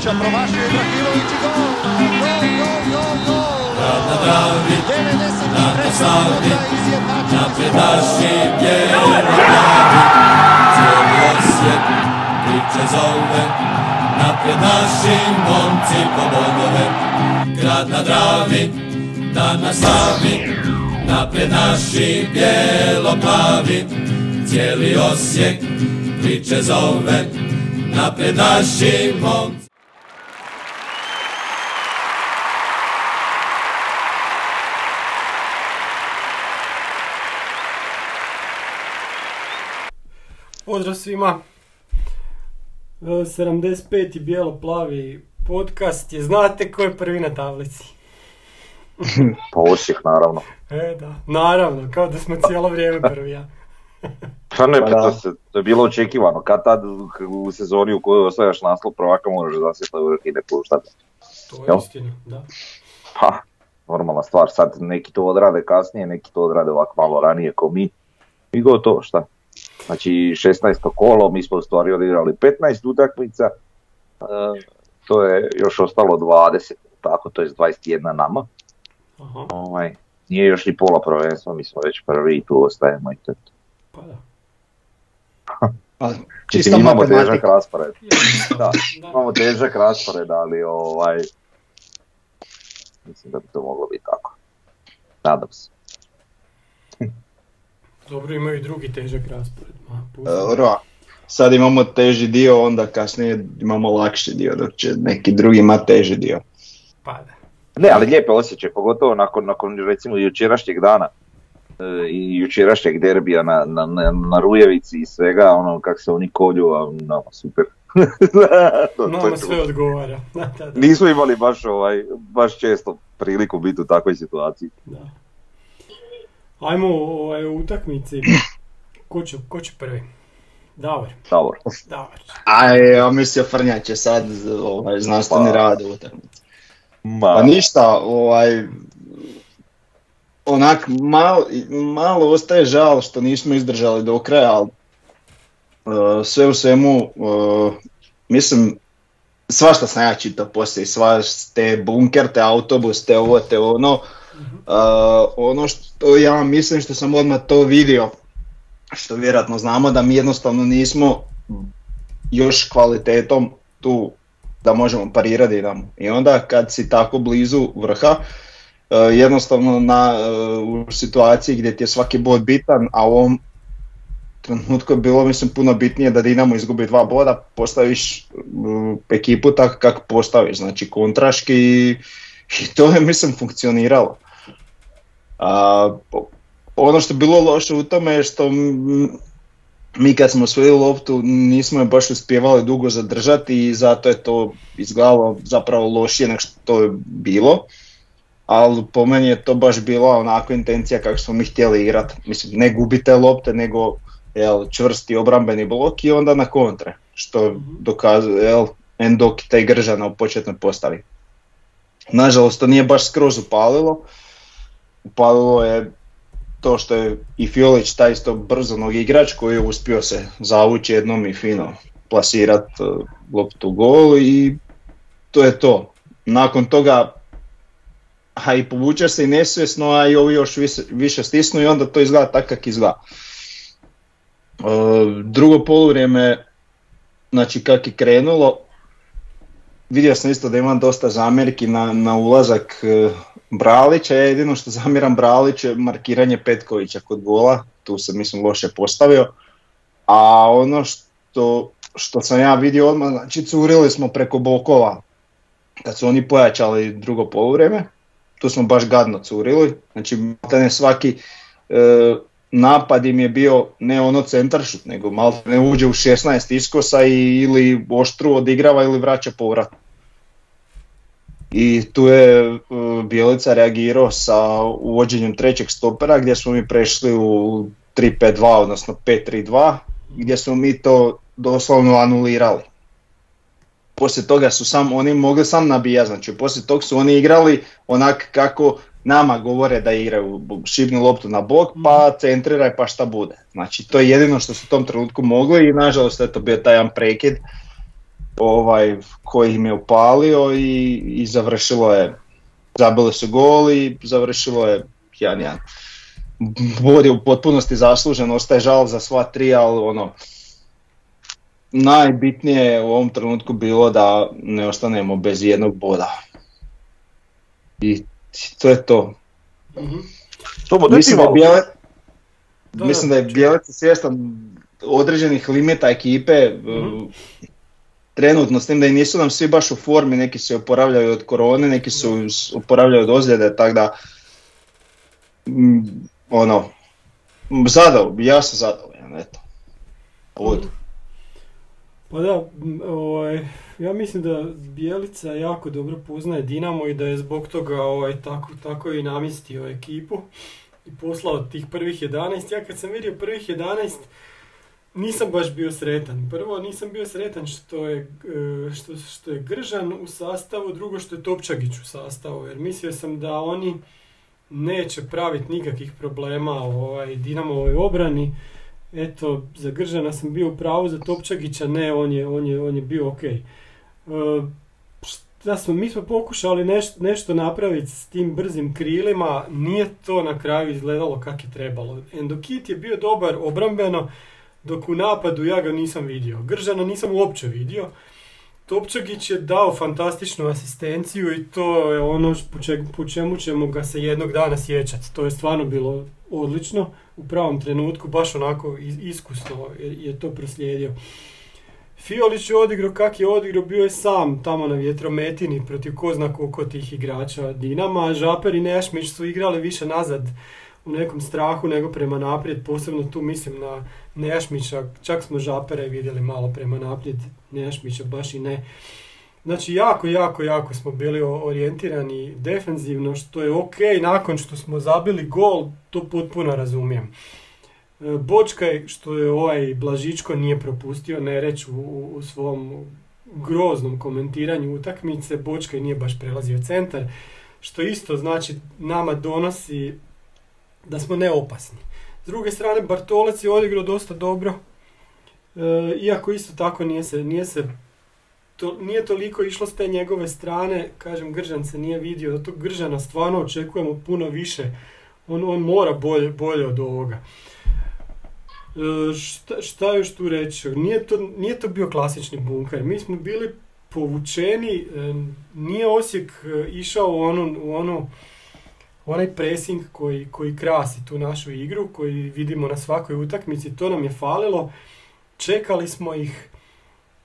Ibrahimovića, promašio Ibrahimović i gol! Gol, gol, gol, gol! Grad na Dravi, 93. na Savi, minuta izjednačen napred naši bijelo plavi, cijeli Osijek priče zove, napred naši momci po bodove. Grad na Dravi, dan na Savi, napred naši bijelo plavi, cijeli Osijek priče zove, napred naši momci. Pozdrav svima. E, 75. bijelo-plavi podcast je, znate ko je prvi na tablici? Pa Osijek, naravno. E, da. Naravno, kao da smo cijelo vrijeme prvi, ja. Pa ne, Pa pa da. to, se, to je bilo očekivano. Kad tad u sezoni u kojoj osvajaš naslov prvaka moraš zasjeti vrh i ne puštati. To je Jel? istina, da. Pa, normalna stvar. Sad neki to odrade kasnije, neki to odrade ovako malo ranije ko mi. I gotovo, šta? Znači 16. kolo, mi smo u stvari odigrali 15 utakmica. E, to je još ostalo 20, tako, to je 21 nama. Aha, Ovaj, nije još ni pola prvenstva, mi smo već prvi i tu ostajemo i to. pa da. Pa, Čista imamo težak raspored. Da, Da. imamo težak raspored, ali ovaj, mislim da bi to moglo biti tako. Nadam se. Dobro, imaju i drugi težak raspored. Ma. Dobro, sad imamo teži dio, onda kasnije imamo lakši dio, dok će neki drugi ima teži dio. Pa da. Ne, ali lijepe osjećaj, pogotovo nakon, nakon recimo jučerašnjeg dana e, i jučerašnjeg derbija na, na, na, na Rujevici i svega, ono kak se oni kolju, a nama super. to, to Nama je to. sve odgovara. Da, da, da. Nismo imali baš, ovaj, baš često priliku biti u takvoj situaciji. da. Ajmo ovaj, u utakmici. Ko će, ko će prvi? Davor. Davor. Davor. A ja mislio Frnja će sad ovaj, znanstveni Pa. rad u utakmici. Ma, Pa ništa, ovaj, onak malo, malo ostaje žal što nismo izdržali do kraja, ali e, sve u svemu, e, mislim, svašta sam ja čitao poslije, svašta te bunker, te autobus, te ovo, te ono, E, ono što ja mislim što sam odmah to vidio, što vjerojatno znamo da mi jednostavno nismo još kvalitetom tu da možemo parirati Dinamu. I onda kad si tako blizu vrha, e, jednostavno na, e, u situaciji gdje ti je svaki bod bitan, a u ovom trenutku je bilo mislim puno bitnije da Dinamo izgubi dva boda, postaviš mm, ekipu tako kako postaviš, znači kontraški i to je mislim funkcioniralo. A, ono što je bilo loše u tome je što mi kad smo osvojili loptu nismo je baš uspjevali dugo zadržati i zato je to izgledalo zapravo lošije nego što je bilo. Ali po meni je to baš bila onakva intencija kako smo mi htjeli igrati. Mislim, ne gubite lopte, nego jel, čvrsti obrambeni blok i onda na kontre. Što dokazuje jel, Endok i Gržana u početnoj postavi. Nažalost, to nije baš skroz upalilo. Upalilo je to što je i Fiolić taj isto brzonog igrač koji je uspio se zavući jednom i fino plasirat e, loptu gol i to je to. Nakon toga a i povuče se i nesvjesno, a i ovi još više, više stisnu i onda to izgleda tako kako izgleda. E, drugo poluvrijeme, znači kak je krenulo, vidio sam isto da imam dosta zamjerki na, na ulazak e, Bralića, ja jedino što zamjeram Braliću je markiranje Petkovića kod gola, tu se mislim loše postavio, a ono što, što sam ja vidio odmah, znači curili smo preko bokova kad su oni pojačali drugo poluvrijeme, tu smo baš gadno curili, znači maltene svaki e, napad im je bio ne ono centaršut, nego maltene uđe u 16 iskosa i ili oštru odigrava ili vraća povrat. I tu je e, Bjelica reagirao sa uvođenjem trećeg stopera gdje smo mi prešli u 3-5-2 odnosno 5-3-2 gdje smo mi to doslovno anulirali. Poslije toga su sam oni mogli sam nabijati, znači poslije toga su oni igrali onak kako nama govore da igraju, šibni loptu na bok pa centriraj pa šta bude. Znači to je jedino što su u tom trenutku mogli i nažalost eto bio taj jedan prekid ovaj, koji im je upalio i, i završilo je, zabili su gol i završilo je 1-1. Bod je u potpunosti zaslužen, ostaje žal za sva tri, ali ono, najbitnije je u ovom trenutku bilo da ne ostanemo bez jednog boda. I to je to. Mhm. To Mislim da je, Bijele, Da, mislim da, je Bijelac svjestan određenih limita ekipe, Mhm. Trenutno s tim da i nisu nam svi baš u formi, neki se oporavljaju od korone, neki su s- oporavljaju od ozljede, tako da mm, ono, m, zadovoljan, ja sam zadovoljan, eto. Od. Pa da, m, ovaj, ja mislim da Bijelica jako dobro poznaje Dinamo i da je zbog toga ovaj, tako, tako i namjestio ekipu i poslao tih prvih 11. Ja kad sam vidio prvih 11, nisam baš bio sretan. Prvo, nisam bio sretan što je, e, što, što je Gržan u sastavu, drugo što je Topčagić u sastavu, jer mislio sam da oni neće praviti nikakvih problema ovaj, Dinamovoj obrani. Eto, za Gržana sam bio u pravu, za Topčagića ne, on je, on je, on je bio ok. E, šta smo, mi smo pokušali neš- nešto napraviti s tim brzim krilima, nije to na kraju izgledalo kako je trebalo. Endokit je bio dobar obrambeno, dok u napadu ja ga nisam vidio. Gržana nisam uopće vidio. Topčagić je dao fantastičnu asistenciju i to je ono po, če- po čemu ćemo ga se jednog dana sjećati. To je stvarno bilo odlično u pravom trenutku, baš onako is- iskusno je, to proslijedio. Fiolić je odigrao kak je odigrao, bio je sam tamo na vjetrometini protiv ko zna koliko tih igrača Dinama, Žaper i Nešmić su igrali više nazad u nekom strahu nego prema naprijed, posebno tu mislim na Nešmića, čak smo Žapera i vidjeli malo prema naprijed, Nešmića baš i ne. Znači jako, jako, jako smo bili orijentirani defenzivno, što je ok, nakon što smo zabili gol, to potpuno razumijem. E, Bočkaj, što je ovaj Blažičko nije propustio, ne reći u, u svom groznom komentiranju utakmice, Bočkaj nije baš prelazio centar, što isto znači nama donosi da smo neopasni. S druge strane, Bartolec je odigrao dosta dobro, e, iako isto tako nije se, nije se to, nije toliko išlo s te njegove strane, kažem, Gržan se nije vidio, da tog Gržana stvarno očekujemo puno više, on, on mora bolje, bolje od ovoga. E, šta, šta još tu reći? Nije to, nije to bio klasični bunker. Mi smo bili povučeni, e, nije Osijek išao u onu, u onu onaj pressing koji, koji krasi tu našu igru, koji vidimo na svakoj utakmici, to nam je falilo. Čekali smo ih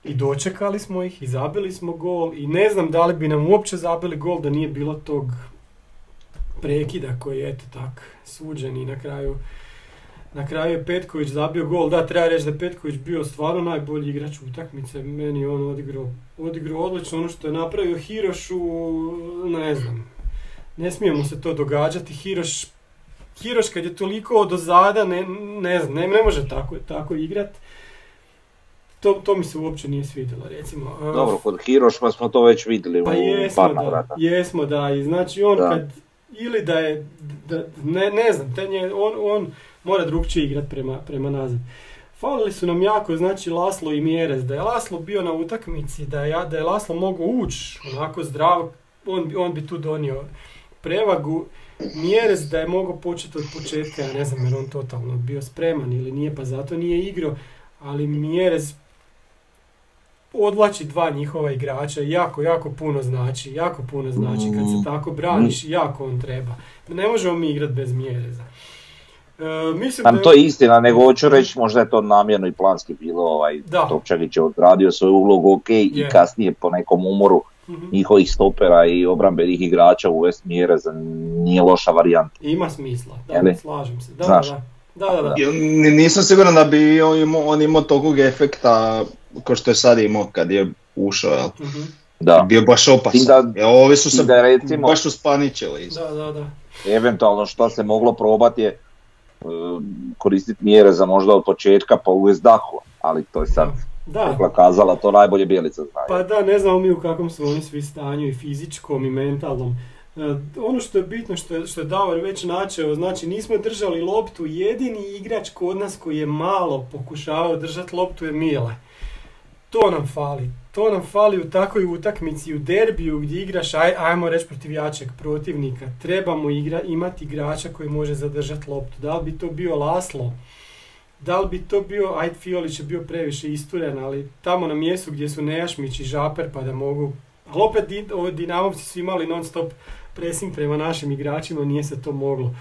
i dočekali smo ih i zabili smo gol i ne znam da li bi nam uopće zabili gol da nije bilo tog prekida koji je eto tak suđen i na kraju na kraju je Petković zabio gol. Da, treba reći da je Petković bio stvarno najbolji igrač utakmice. Meni je on odigrao, odigrao odlično. Ono što je napravio Hirošu, ne znam. Ne smije mu se to događati. Hiroš, Hiroš kad je toliko odozada, ne, ne znam, ne, ne može tako, tako igrat. To, to mi se uopće nije svidjelo, recimo. Dobro, kod Hiroš pa smo to već vidjeli pa u jesmo da, jesmo da, i znači on Da. kad, ili da je, da, ne, ne znam, te nje, on, on mora drugčije igrat prema, prema nazad. Falili su nam jako, znači Laslo i Mjerez, da je Laslo bio na utakmici, da je, da je Laslo mogao ući onako zdrav, on, on bi tu donio prevagu. Mjerez da je mogao početi od početka, ja ne znam jer on totalno bio spreman ili nije, pa zato nije igrao, ali Mjerez odvlači dva njihova igrača i jako, jako puno znači, jako puno znači kad se tako braniš, jako on treba. Ne možemo mi igrati bez Mjereza. E, mislim da to je istina, nego hoću reći možda je to namjerno i planski bilo, ovaj, Da. Topčagić je odradio svoju ulogu ok i Je. kasnije po nekom umoru. Njihovih stopera i obrambenih igrača uvesti mjere za nije loša varijanta. Ima smisla, da, slažem se. Da, Znaš. da, da. Da, da, Nisam siguran da bi on imao, on imao tog efekta kao što je sad imao kad je ušao, jel? Mhm. Da. Bio baš opasan. Da- Jel, ovi su se da recimo- baš uspaničili. Da, da, da. Eventualno što se moglo probati je koristiti mjere za možda od početka pa uvesti Dahova, ali to je sad Da, rekla kazala, to najbolje Bijelica zna. Pa da, ne znamo mi u kakvom su oni svi stanju i fizičkom i mentalnom. E, ono što je bitno, što je, što je Davor već načeo, znači nismo držali loptu, jedini igrač kod nas koji je malo pokušavao držati loptu je Mile. To nam fali. To nam fali u takvoj utakmici, u derbiju gdje igraš, aj, ajmo reći protiv jačeg protivnika. Trebamo igra, imati igrača koji može zadržati loptu. Da li bi to bio Laslo? Da li bi to bio, aj Fiolić je bio previše isturen, ali tamo na mjestu gdje su Nejašmić i Žaper pa da mogu... Ali opet Dinamovci su imali non stop pressing prema našim igračima, nije se to moglo.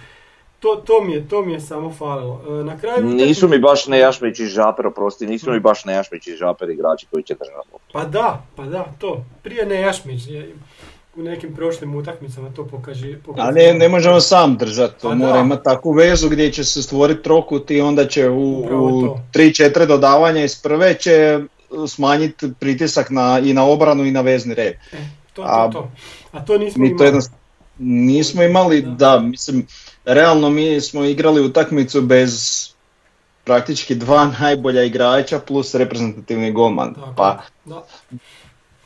To, to, mi, je, to mi je samo falilo. E, Na kraju Nisu mi baš Nejašmić i Žaper, oprosti, nisu mi baš Nejašmić i Žaper igrači koji će držati. Pa da, pa da, to. Prije Nejašmić je u nekim prošlim utakmicama to pokaže. A ne, ne možemo sam držati, to Pa mora imati takvu vezu gdje će se stvoriti trokut i onda će u, u to. 3-4 dodavanja iz prve će smanjiti pritisak na, i na obranu i na vezni red. E, to, A to, to. A to nismo Mi to imali. jednostavno nismo imali, Da. da. mislim, realno mi smo igrali utakmicu bez praktički dva najbolja igrača plus reprezentativni golman. Tako, Pa da.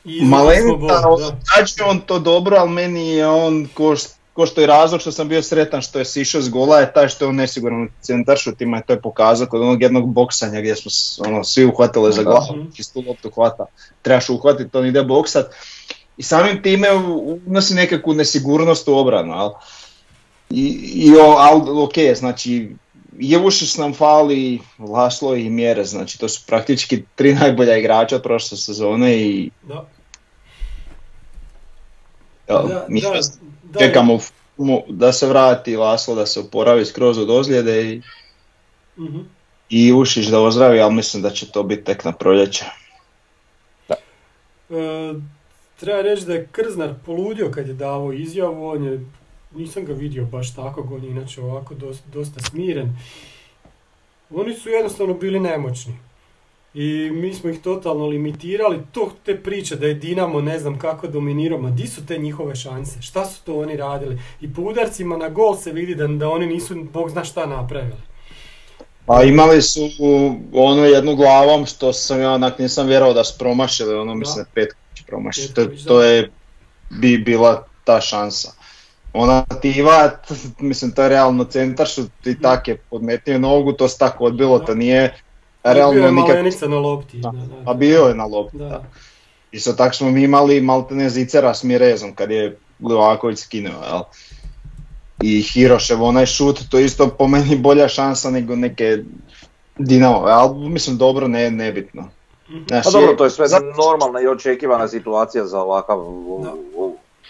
Malenta, da. odrađuje on to dobro, ali meni je on, ko, ko što je razlog što sam bio sretan što je sišao s gola je taj što je on nesiguran u centaršutima i to je pokazao kod onog jednog boksanja gdje smo ono, svi uhvatili za glavu, Mhm. čistu loptu hvata, trebaš uhvatiti, on ide boksat. I samim time unosi nekakvu nesigurnost u obranu, al. I, i o, al, ok, znači Jevušić nam fali, Laslo i Mjere, znači to su praktički tri najbolja igrača od prošle sezone i Da. Jel, Da, mi da, da, čekamo mu- da se vrati Laslo, da se oporavi skroz od ozljede i, Mhm. i Ušić da ozdravi, ali mislim da će to biti tek na proljeće. E, treba reći da je Krznar poludio kad je davao izjavu, on je, nisam ga vidio baš tako, on je inače ovako dosta, dosta smiren. Oni su jednostavno bili nemoćni. I mi smo ih totalno limitirali, to te priče da je Dinamo ne znam kako dominirao, ma di su te njihove šanse, šta su to oni radili? I po udarcima na gol se vidi da, da oni nisu, bog zna šta napravili. Pa imali su ono jednu glavom što sam ja onak nisam vjerovao da su promašili, ono mislim da Petković promašio. To, to je bi bila ta šansa. Ona Tiva, mislim to je realno centar što ti tak je podmetio nogu, to se tako odbilo, to nije Bio je realno. Malenica na lopti. Da. da, da. A bio je na lopti, Da. da. Isto tako smo mi imali maltene Zicera s Mirezom kad je Livaković skinuo, jel? I Hirošev onaj šut, to je isto po meni bolja šansa nego neke Dinamo, ali mislim dobro, ne, nebitno. Znaš, Pa dobro, to je sve zato- normalna i očekivana situacija za ovakav.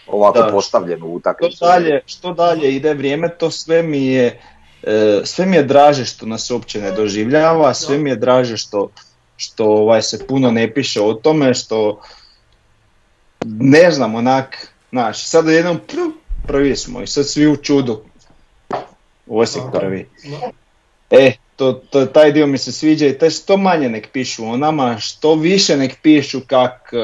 Ovako Da. postavljenu što utakmicu. dalje, što dalje ide vrijeme, to sve mi je, e, sve mi je draže što nas uopće ne doživljava, sve mi je draže što, što ovaj, se puno ne piše o tome, što ne znam, onak, znaš, sad jednom pr- prvi smo i sad svi u čudu. Osijek prvi. E, to, to, taj dio mi se sviđa i taj što manje nek pišu o nama, što više nek pišu kak e,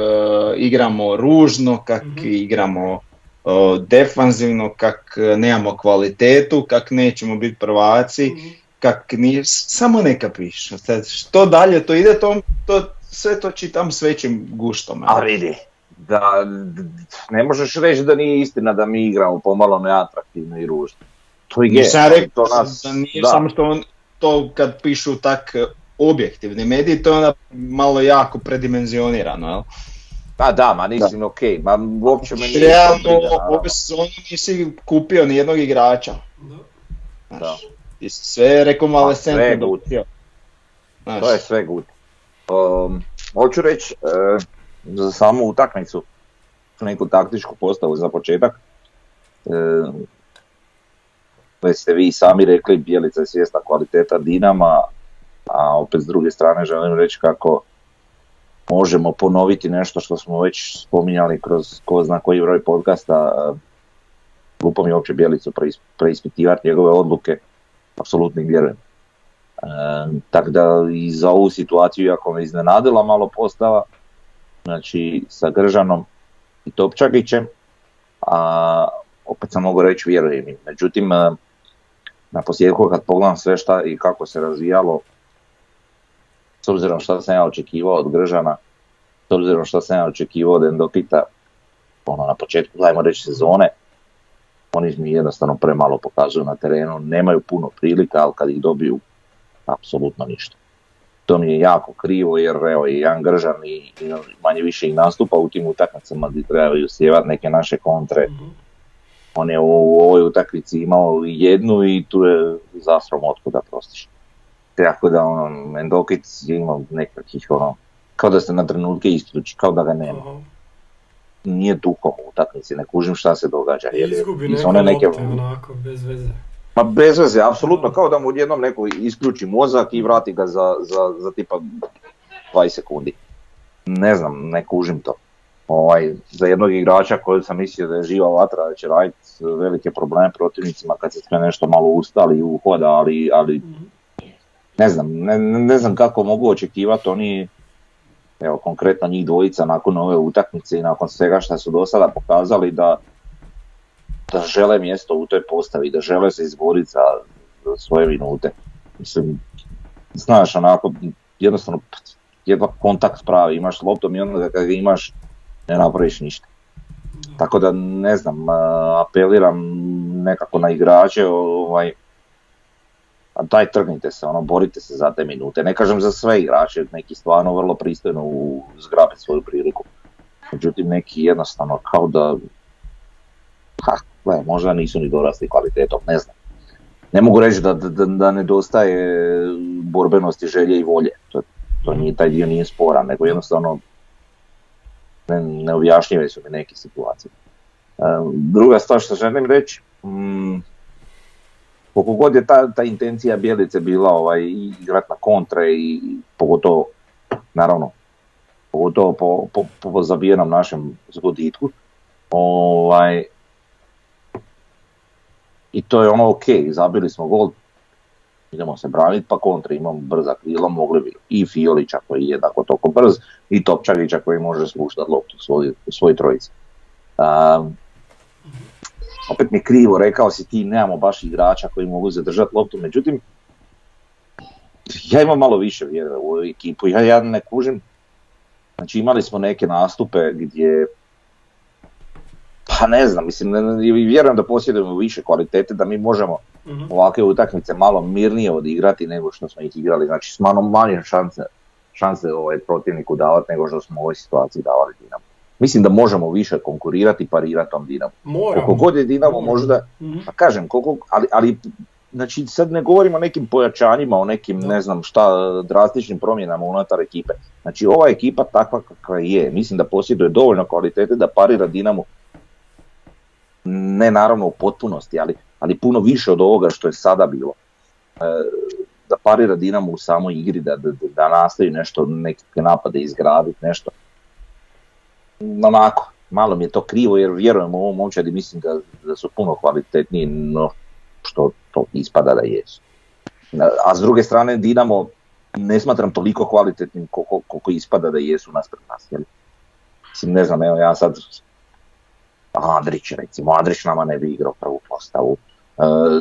igramo ružno, kak Mhm. igramo e, defanzivno, kak e, nemamo kvalitetu, kak nećemo biti prvaci, Mhm. kak nije, samo neka pišu. Sad, što dalje to ide, to, to, sve to čitam s većim guštom. A vidi, da, ne možeš reći da nije istina da mi igramo pomalo neatraktivno i ružno. To je Nisam rekao to nas, da nije da. samo što on, to kad pišu tak e, objektivni mediji, to je onda malo jako predimenzionirano, jel? Pa da, ma mislim okej, ma uopće me nije Realno, ove sezone nisi kupio ni jednog igrača. Da. Znaš, Da. Si sve rekonvalescentno Pa sve. Znaš, To je sve good. Um, hoću reći, e, za samu utakmicu, neku taktičku postavu za početak. E, već ste vi sami rekli, Bijelica je svjesna kvaliteta Dinama, a opet s druge strane želim reći kako možemo ponoviti nešto što smo već spominjali kroz ko zna koji broj podcasta. Glupo mi je uopće Bijelicu preis- preispitivati njegove odluke, apsolutno im vjerujem. E, tako da i za ovu situaciju, iako me iznenadila malo postava, znači sa Gržanom i Topčagićem, a opet sam mogu reći vjerujem im. Međutim, e, na posljedku kad pogledam sve šta i kako se razvijalo, s obzirom šta sam ja očekivao od Gržana, s obzirom šta sam ja očekivao od Endokita, ono na početku, dajmo reći, sezone, oni mi jednostavno premalo pokazuju na terenu, nemaju puno prilika, ali kad ih dobiju, apsolutno ništa. to mi je jako krivo jer evo i Jan Gržan i, manje više i nastupa u tim utakmicama gdje trebaju sjevati neke naše kontre. Mhm. On je u, ovoj utakmici imao jednu i tu je zastrom otkuda prostiš. Tako da ono, Mendokic je imao nekakvih ono, kao da se na trenutke isključi, kao da ga nema. Nije duhom u utakmici, ne kužim šta se događa. I izgubi iz neke one lopte onako, bez veze. Ma bez veze, apsolutno, kao da mu odjednom neko isključi mozak i vrati ga za, za, za tipa 20 sekundi. Ne znam, ne kužim to. Ovaj, za jednog igrača koji sam mislio da je živa vatra, da će raditi velike probleme protivnicima kad se sve nešto malo ustali i uhoda, ali, ali ne znam, ne, ne znam kako mogu očekivati oni, evo konkretno njih dvojica nakon ove utakmice i nakon svega što su do sada pokazali da, da žele mjesto u toj postavi, da žele se izboriti za, svoje minute. Mislim, znaš onako, jednostavno jedva kontakt pravi, imaš loptom i onda kad imaš ne napraviš ništa. Tako da ne znam, apeliram nekako na igrače, ovaj, daj trgnite se, ono, borite se za te minute. Ne kažem za sve igrače, neki stvarno vrlo pristojno zgrabe svoju priliku. Međutim, neki jednostavno kao da, ha, gle, možda nisu ni dorasli kvalitetom, ne znam. Ne mogu reći da, da, da nedostaje borbenosti, želje i volje. To, to nije, taj dio nije sporan, nego jednostavno neobjašnjive su mi neke situacije. E, druga stvar što želim reći, mm, koliko god je ta, ta intencija Bjelice bila ovaj, igrat na kontre i pogotovo, naravno, pogotovo po, po, po zabijenom našem zgoditku, ovaj, i to je ono ok, zabili smo gol, idemo se braniti, pa kontra imamo brza krila, mogli bi i Fiolića koji je jednako toliko brz i Topčagića koji može spuštati loptu u svoj, svoj trojici. Um, opet mi je krivo, rekao si ti nemamo baš igrača koji mogu zadržati loptu, međutim ja imam malo više vjere u ovu ekipu, ja, ja ne kužim, znači imali smo neke nastupe gdje pa ne znam, mislim, vjerujem da posjedujemo više kvalitete, da mi možemo Mhm. ovakve utakmice malo mirnije odigrati nego što smo ih igrali, znači s malo manje šanse, šanse ovaj protivniku davati nego što smo u ovoj situaciji davali Dinamo. Mislim da možemo više konkurirati i parirati tom Dinamo. Moramo. Koliko god je Dinamo Moramo. možda, Mhm. pa kažem, koliko, ali, ali znači sad ne govorimo o nekim pojačanjima, o nekim ne znam šta, drastičnim promjenama unutar ekipe. Znači ova ekipa takva kakva je, mislim da posjeduje dovoljno kvalitete da parira Dinamo ne naravno u potpunosti, ali, ali puno više od ovoga što je sada bilo. E, da parira Dinamo u samoj igri, da, da, da nastavi nešto, neke napade izgraditi, nešto. Onako, malo mi je to krivo jer vjerujem u ovom momčadi, mislim da, da su puno kvalitetniji no što to ispada da jesu. A s druge strane Dinamo ne smatram toliko kvalitetnim koliko, koliko ispada da jesu naspred nas. Jel? Mislim, ne znam, evo ja sad Andrić recimo, Andrić nama ne bi igrao prvu postavu, E,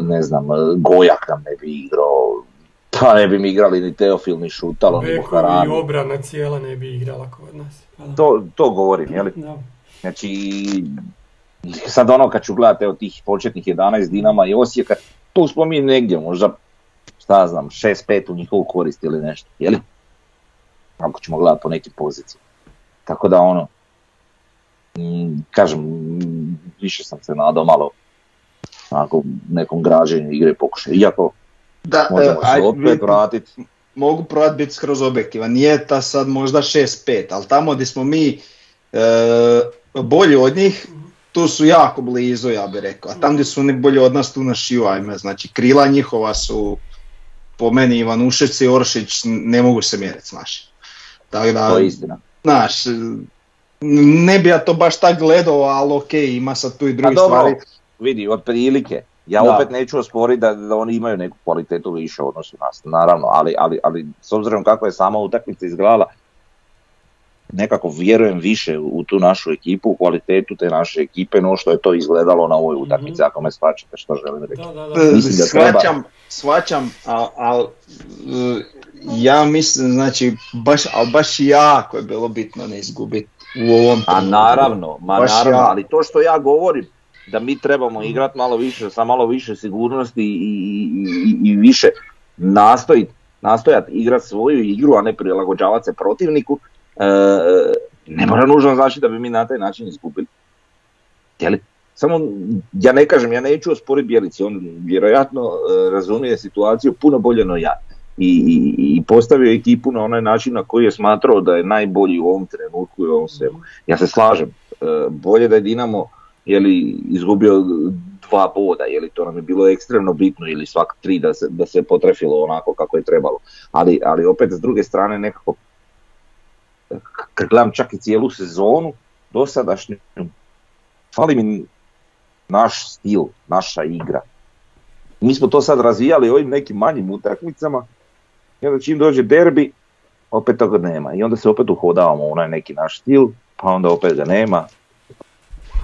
ne znam, Gojak nam ne bi igrao, pa ne bi mi igrali ni Teofil, ni Šutalo, ni Bekovi i Buharani. obrana cijela ne bi igrala kod nas. Pa. To, to govorim, jeli? Da. Znači, sad ono kad ću gledati evo tih početnih 11 Dinama i Osijeka, tu smo mi negdje možda, šta znam, 6-5 u njihovu korist ili nešto, jeli? Ako ćemo gledati po nekim pozicijama. Tako da ono, mm, kažem, mm, više sam se nadao malo onako nekom građenju igre pokušaju. Iako Da, možemo se opet vratiti. mogu probat biti skroz objektivan, nije ta sad možda 6-5, ali tamo gdje smo mi e, bolji od njih, tu su jako blizu, ja bih rekao. A tam gdje su oni bolji od nas, tu šiju, ajme. Znači, krila njihova su, po meni, Ivanušec i Oršić ne mogu se mjeriti s našim. Tako da, To je istina. znaš, ne bi ja to baš tak gledao, ali ok, ima sad tu i drugi stvari. Vidi, od prilike. Ja Da. opet neću osporiti da, da oni imaju neku kvalitetu više u odnosu na nas, naravno, ali, ali, ali s obzirom kako je sama utakmica izgledala, nekako vjerujem više u tu našu ekipu, u kvalitetu te naše ekipe, no što je to izgledalo na ovoj utakmici, ako me shvaćate što želim reći. Da, da, da. E, Mislim da treba- Shvaćam, shvaćam, ali ja mislim, znači, baš, ali baš jako je bilo bitno ne izgubiti u ovom A naravno, ma Baš naravno, ja. ali to što ja govorim, da mi trebamo igrati malo više, sa malo više sigurnosti i, i, i, više nastojiti nastojati igrati svoju igru, a ne prilagođavati se protivniku, e, ne mora nužno znači da bi mi na taj način izgubili. Jeli? Samo, ja ne kažem, ja neću osporiti Bjelici, on vjerojatno e, razumije situaciju puno bolje no ja. I, i, i postavio ekipu na onaj način na koji je smatrao da je najbolji u ovom trenutku i u ovom svemu. Ja se slažem, e, bolje da je Dinamo je li izgubio dva boda, je li to nam je bilo ekstremno bitno ili svak tri da se, da se potrefilo onako kako je trebalo. Ali, ali opet s druge strane nekako kad gledam čak i cijelu sezonu dosadašnju, fali mi naš stil, naša igra. Mi smo to sad razvijali ovim nekim manjim utakmicama, i onda čim dođe derbi, opet toga nema. I onda se opet uhodavamo u onaj neki naš stil, pa onda opet ga nema.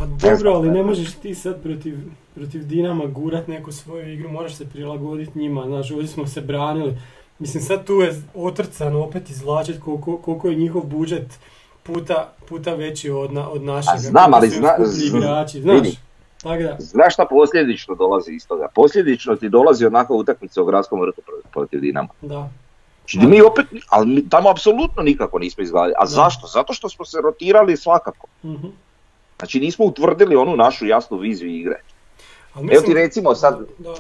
A dobro, ali ne možeš ti sad protiv, protiv Dinama gurat neku svoju igru, moraš se prilagoditi njima, znaš, ovdje smo se branili. Mislim, sad tu je otrcano opet izvlačiti koliko, koliko je njihov budžet puta, puta veći od, na, od našega. A znam, ali zna- igrači, znaš. vidi. Tako da, Znaš šta posljedično dolazi iz toga? Posljedično ti dolazi onako utakmica u gradskom vrtu protiv- Dinama. da. Znači mi opet, ali mi tamo apsolutno nikako nismo izgledali. A Da. zašto? Zato što smo se rotirali svakako. Mhm. Znači nismo utvrdili onu našu jasnu viziju igre. Ali Evo ti recimo sad, Da,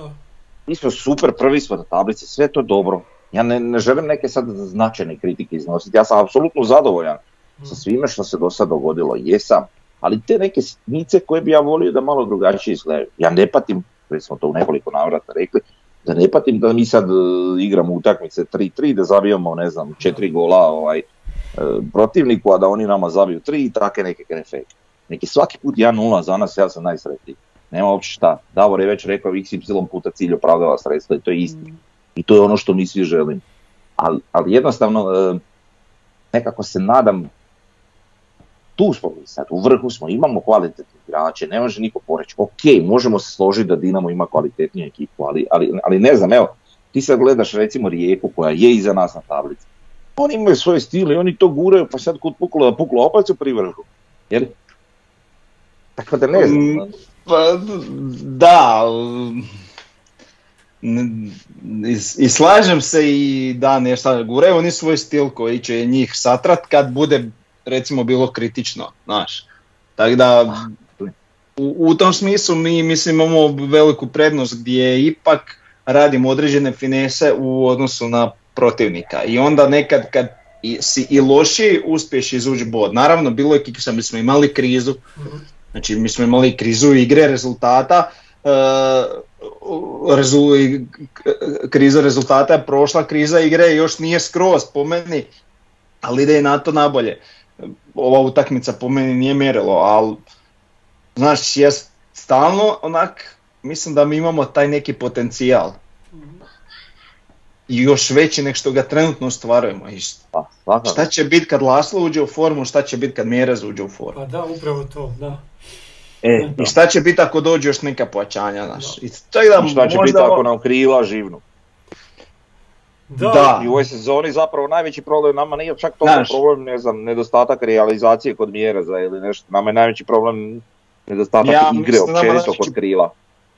mi smo super, prvi smo na tablici, sve to dobro. Ja ne, ne želim neke sad značajne kritike iznositi, ja sam apsolutno zadovoljan sa svime što se do sad dogodilo, jesam. Ali te neke sitnice koje bi ja volio da malo drugačije izgledaju. Ja ne patim, već smo to u nekoliko navrata rekli, da ne patim da mi sad e, igramo utakmice 3-3, da zabijamo, ne znam, četiri gola ovaj, e, protivniku, a da oni nama zabiju tri i take neke krefe. Neki svaki put 1-0 za nas, ja sam najsretniji. Nema uopće šta. Davor je već rekao XY puta cilj opravdava sredstva i to je isti. I to je ono što mi svi želimo. Ali, ali jednostavno, e, nekako se nadam, tu smo mi sad, u vrhu smo, imamo kvalitetne igrače, ne može niko poreći, ok, možemo se složiti da Dinamo ima kvalitetniju ekipu, ali, ali, ali ne znam, evo, ti sad gledaš recimo Rijeku koja je iza nas na tablici. Oni imaju svoj stil i oni to guraju, pa sad kod puklo da puklo, opet su pri vrhu. Jel? Tako da ne znam. Mm, Pa, da, n- i, i slažem se i da nešto guraju oni svoj stil koji će njih satrat kad bude recimo bilo kritično, znaš. Tako da u, u tom smislu mi mislim imamo veliku prednost gdje ipak radimo određene finese u odnosu na protivnika i onda nekad kad i, si i loši uspiješ izvući bod. Naravno bilo je kiksa, mi smo imali krizu, Znači mi smo imali krizu igre rezultata, e, k- kriza rezultata je prošla, kriza igre još nije skroz po meni, ali ide i na to nabolje. Ova utakmica po meni nije mjerilo, ali znaš, ja stalno onak, mislim da mi imamo taj neki potencijal. I još veći nek što ga trenutno ostvarujemo. I Pa, svakako. šta će biti kad Laslo uđe u formu, šta će biti kad Mjerez uđe u formu. Pa da, upravo to, da. E, I šta će biti ako dođe još neka pojačanja, znaš. I tako da šta će možda biti ako ovo- nam krila živnu? Da, Da. I u ovoj sezoni zapravo najveći problem nama nije čak to Znaš. problem, ne znam, nedostatak realizacije kod mjereza ili nešto. Nama je najveći problem nedostatak Ja igre da općenito kod krila.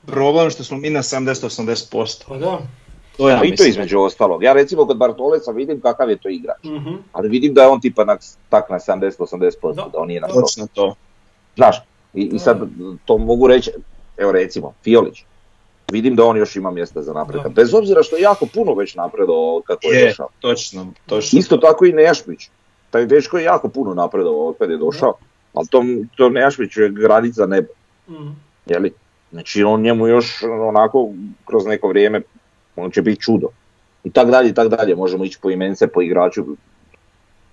Problem što smo mi na 70-80%. Pa da. To ja I to mislim. između ostalog. Ja recimo kod Bartoleca vidim kakav je to igrač. Mhm. Ali vidim da je on tipa na, tak na 70-80%, Da. da on nije na 100%. Točno to. Znaš, i, i sad to mogu reći, evo recimo, Fiolić. Vidim da on još ima mjesta za napredak. Da. Bez obzira što je jako puno već napredovao od kako je, Je, došao. točno, točno. Isto tako i Nešmić. Taj dečko je jako puno napredovao od kad je došao. Ali to, to Nešmić je granica neba. Mhm. Jeli? Znači on njemu još onako kroz neko vrijeme on će biti čudo. I tak dalje i tak dalje. Možemo ići po imence, po igraču.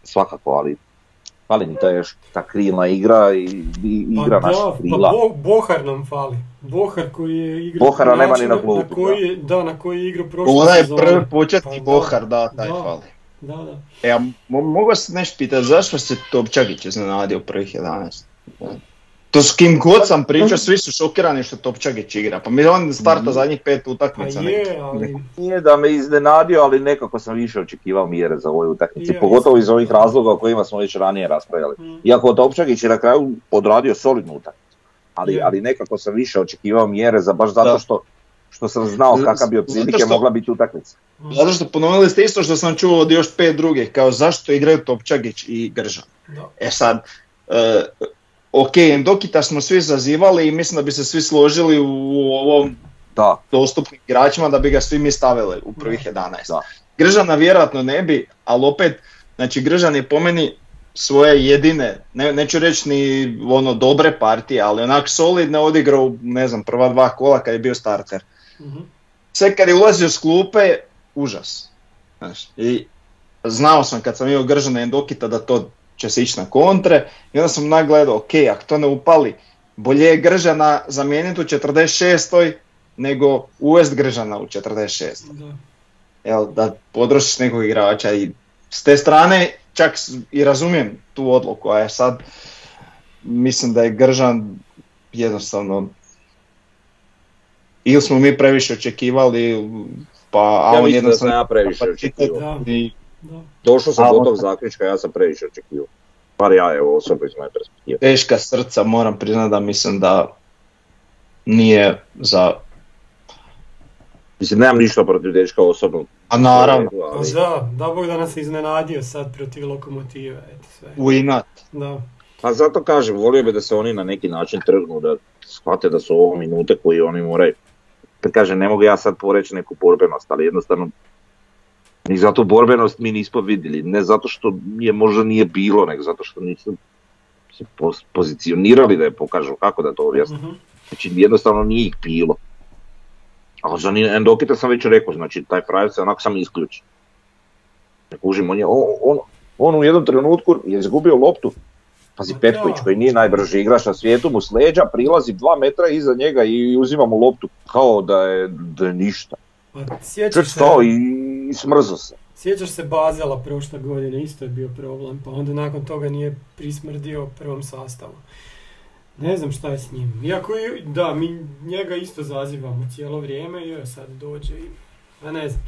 Svakako, ali fali mi ta još ta krilna igra i, i Pa igra da, naših pa krila. Bo- Bohar nam fali. Bohar koji je igrao... Bohara nema ni na način klupi, koji je, da, na koji je igrao prošle Onaj sezone. prvi početni Pa Bohar, da, taj da. fali. Da, da. E, a mo- mogu se nešto pitati, zašto se Topčagić iznenadio prvih 11? To s kim god sam pričao, svi su šokirani što Topčagić igra. Pa mi on starta zadnjih pet Pa utakmica. je, neki. ali... Nije da me iznenadio, ali nekako sam više očekivao mjere za ovoj utakmici. Pogotovo iz ovih razloga o kojima smo već ranije raspravljali. Mm. Iako Topčagić je na kraju odradio solidnu utakmicu. Ali, Je. ali nekako sam više očekivao mjere za baš zato što što sam znao kakav bi otprilike mogla biti utakmica. Zato što ponovili ste isto što sam čuo od još pet drugih, kao zašto igraju Topčagić i Gržan. Da. E sad, e, ok, Endokita smo svi zazivali i mislim da bi se svi složili u ovom Da, dostupnim igračima da bi ga svi mi stavili u prvih 11. Da. Gržana vjerojatno ne bi, ali opet, znači Gržan je po meni svoje jedine, ne, neću reći ni ono dobre partije, ali onak solidne odigrao, ne znam, prva dva kola kad je bio starter. Mhm. Sve kad je ulazio s klupe, užas. Znaš, I znao sam kad sam imao Gržana Endokita da to će se ići na kontre i onda sam nagledao, ok, ako to ne upali, bolje je Gržana zamijeniti u 46. nego uvest Gržana u 46. Da. Jel, da podržiš nekog igrača i s te strane čak i razumijem tu odluku, a sad mislim da je Gržan jednostavno ili smo mi previše očekivali, pa a Ja on mislim da sam jednostavno ja previše očekivao. I. Došao sam do tog zaključka, ja sam previše očekivao. Bar ja, evo, osobno iz moje perspektive. teška srca moram priznati da mislim da nije za... Mislim, nemam ništa protiv dečka osobno. A naravno, Pa Ali, da, da Bog da nas iznenadio sad protiv lokomotive, eto sve. u inat. Da. a zato kažem, volio bi da se oni na neki način trgnu, da shvate da su ovo minute koje oni moraju. Kad kažem, ne mogu ja sad poreći neku borbenost, ali jednostavno ni za tu borbenost mi nismo vidjeli. Ne zato što je možda nije bilo, nego zato što nisu se pozicionirali da je pokažu kako da to objasnim. Mhm. Znači jednostavno nije ih bilo. A za Endokita sam već rekao, znači taj frajer se onako sam isključi. Ne kužim, on, je, on, on, on u jednom trenutku je izgubio loptu. Pazi, Petković koji nije najbrži igrač na svijetu mu s leđa, prilazi dva metra iza njega i uzima mu loptu kao da je, da je ništa. Pa sjećaš se, i, i smrzo se. sjećaš se Bazela prošle godine, isto je bio problem, pa onda nakon toga nije prismrdio prvom sastavu. Ne znam šta je s njim. Iako, da, mi njega isto zazivamo cijelo vrijeme i sad dođe i... A ne znam.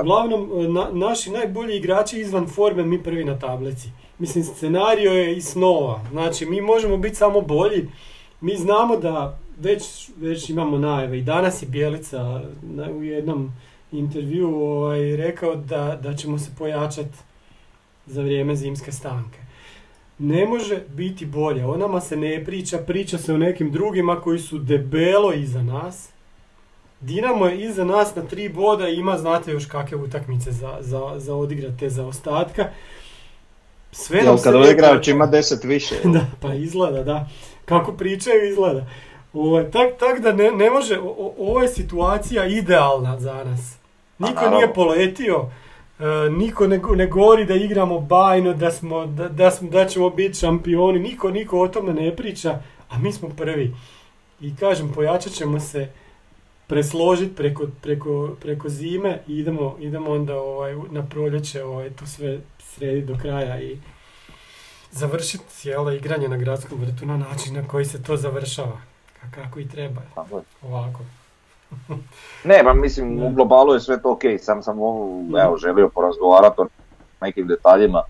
Uglavnom, na- naši najbolji igrači izvan forme, mi prvi na tablici. Mislim, scenario je i snova. Znači, mi možemo biti samo bolji. Mi znamo da već, već imamo najave. I danas je Bjelica u jednom intervju ovaj, rekao da, da ćemo se pojačati za vrijeme zimske stanke. Ne može biti bolje. O nama se ne priča, priča se o nekim drugima koji su debelo iza nas. Dinamo je iza nas na tri boda i ima, znate još kakve utakmice za, za, za odigrate za ostatka. Sve Jel kad ne igrač priča. ima 10 više? Da, pa izgleda, da. Kako pričaju, izgleda. Ovaj, tak, tak da ne, ne može, o- ovo je situacija idealna za nas. Niko nije poletio, e, niko ne, ne govori da igramo bajno, da, smo, da, da, smo, da ćemo biti šampioni, niko, niko o tome ne priča, a mi smo prvi. I kažem, pojačat ćemo se, presložiti preko, preko, preko zime i idemo, idemo onda ovaj, na proljeće ovaj, to sve srediti do kraja i završiti cijelo igranje na gradskom vrtu na način na koji se to završava. Ka- Kako i treba. Ovako. Ne, pa mislim, u globalu je sve to ok, sam sam ovo, evo, želio porazgovarati o nekim detaljima,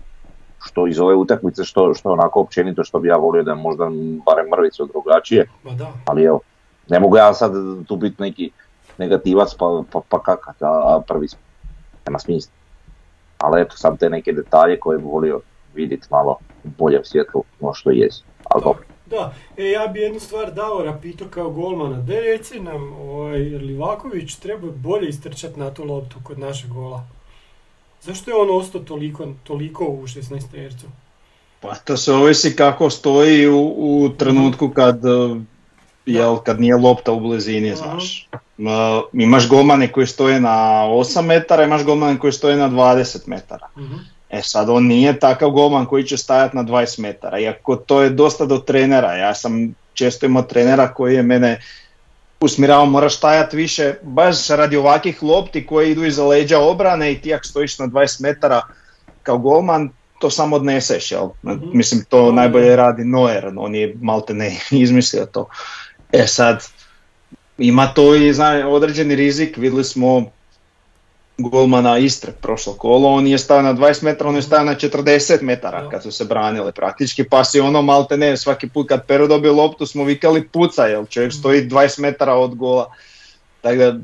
što iz ove utakmice, što, što onako općenito, što bi ja volio da je možda barem mrvicu drugačije, Ma da. ali evo, ne mogu ja sad tu biti neki negativac pa, pa, pa kakat, a, prvi smo. Nema smisla. Ali eto, sam te neke detalje koje bi volio vidjeti malo u boljem svjetlu, no što jesu. Ali dobro. Da, e, ja bi jednu stvar Davora pitao kao golmana. De reci nam, ovaj, Livaković treba bolje istrčati na tu loptu kod našeg gola. Zašto je on ostao toliko, toliko u 16 tercu? Pa to se ovisi kako stoji u, u trenutku kad, eh, jel, kad nije lopta u blizini, Aha. znaš. Ma, imaš golmane koji stoje na 8 metara, imaš golmane koji stoje na 20 metara. Mhm. E sad on nije takav golman koji će stajati na 20 metara, iako to je dosta do trenera. Ja sam često imao trenera koji je mene usmjeravao moraš stajati više baš radi ovakvih lopti koje idu iza leđa obrane i ti ako stojiš na 20 metara kao golman to samo odneseš, jel? Mhm. Mislim to Da, najbolje radi Neuer, on je malte ne izmislio to. E sad, ima to i zna, određeni rizik, vidjeli smo golmana Istre prošlo kolo, on je stao na 20 metara, on je stao na 40 metara kad su se branili praktički, pa si ono malte ne, svaki put kad Pero dobio loptu smo vikali puca, jer čovjek stoji 20 metara od gola. Tako da,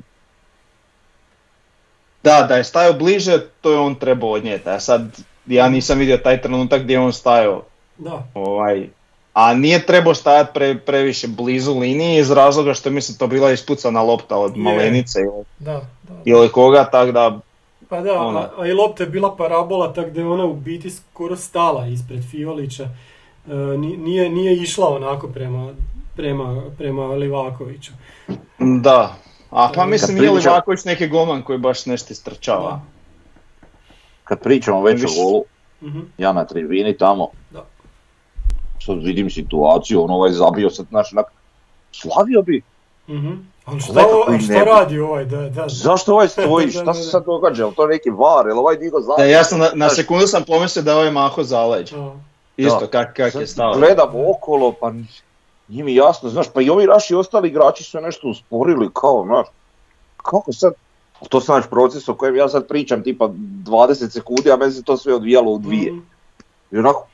da, da je stajao bliže, to je on trebao odnijeti. A sad, ja nisam vidio taj trenutak gdje je on stajao. Da, Ovaj, a nije trebao stajati pre, previše blizu liniji iz razloga što mislim to bila ispucana lopta od. Malenice da. Ili koga, tako da Pa da, Ono. a, a i lopta je bila parabola, tako da je ona u biti skoro stala ispred Fiolića. E, ni- nije, nije išla onako prema, prema, prema Livakoviću. Da, a pa mislim nije pričam- Livaković neki golman koji baš nešto istrčava. Kad pričamo već o golu, Mhm. ja na tribini tamo, Da. sad vidim situaciju, on ovaj zabio sad, znaš, onak, slavio bi, Mhm. Ali šta, Nekako o- i šta radi ovaj? Da, da, da. zašto ovaj stoji, Da, šta da, se da. sad događa, jel to neki var, jel ovaj digo Da, zabio? ja sam na, na sekundu sam pomislio da je ovaj maho zaleđ. A, Isto Da. kak, kak je stao. Gledam okolo, pa nije mi jasno, znaš, pa i ovi naši ostali igrači su nešto usporili, kao, znaš, kako sad, to sam naš proces o kojem ja sad pričam, tipa 20 sekundi, a meni se to sve odvijalo u dvije. mhm. I onako,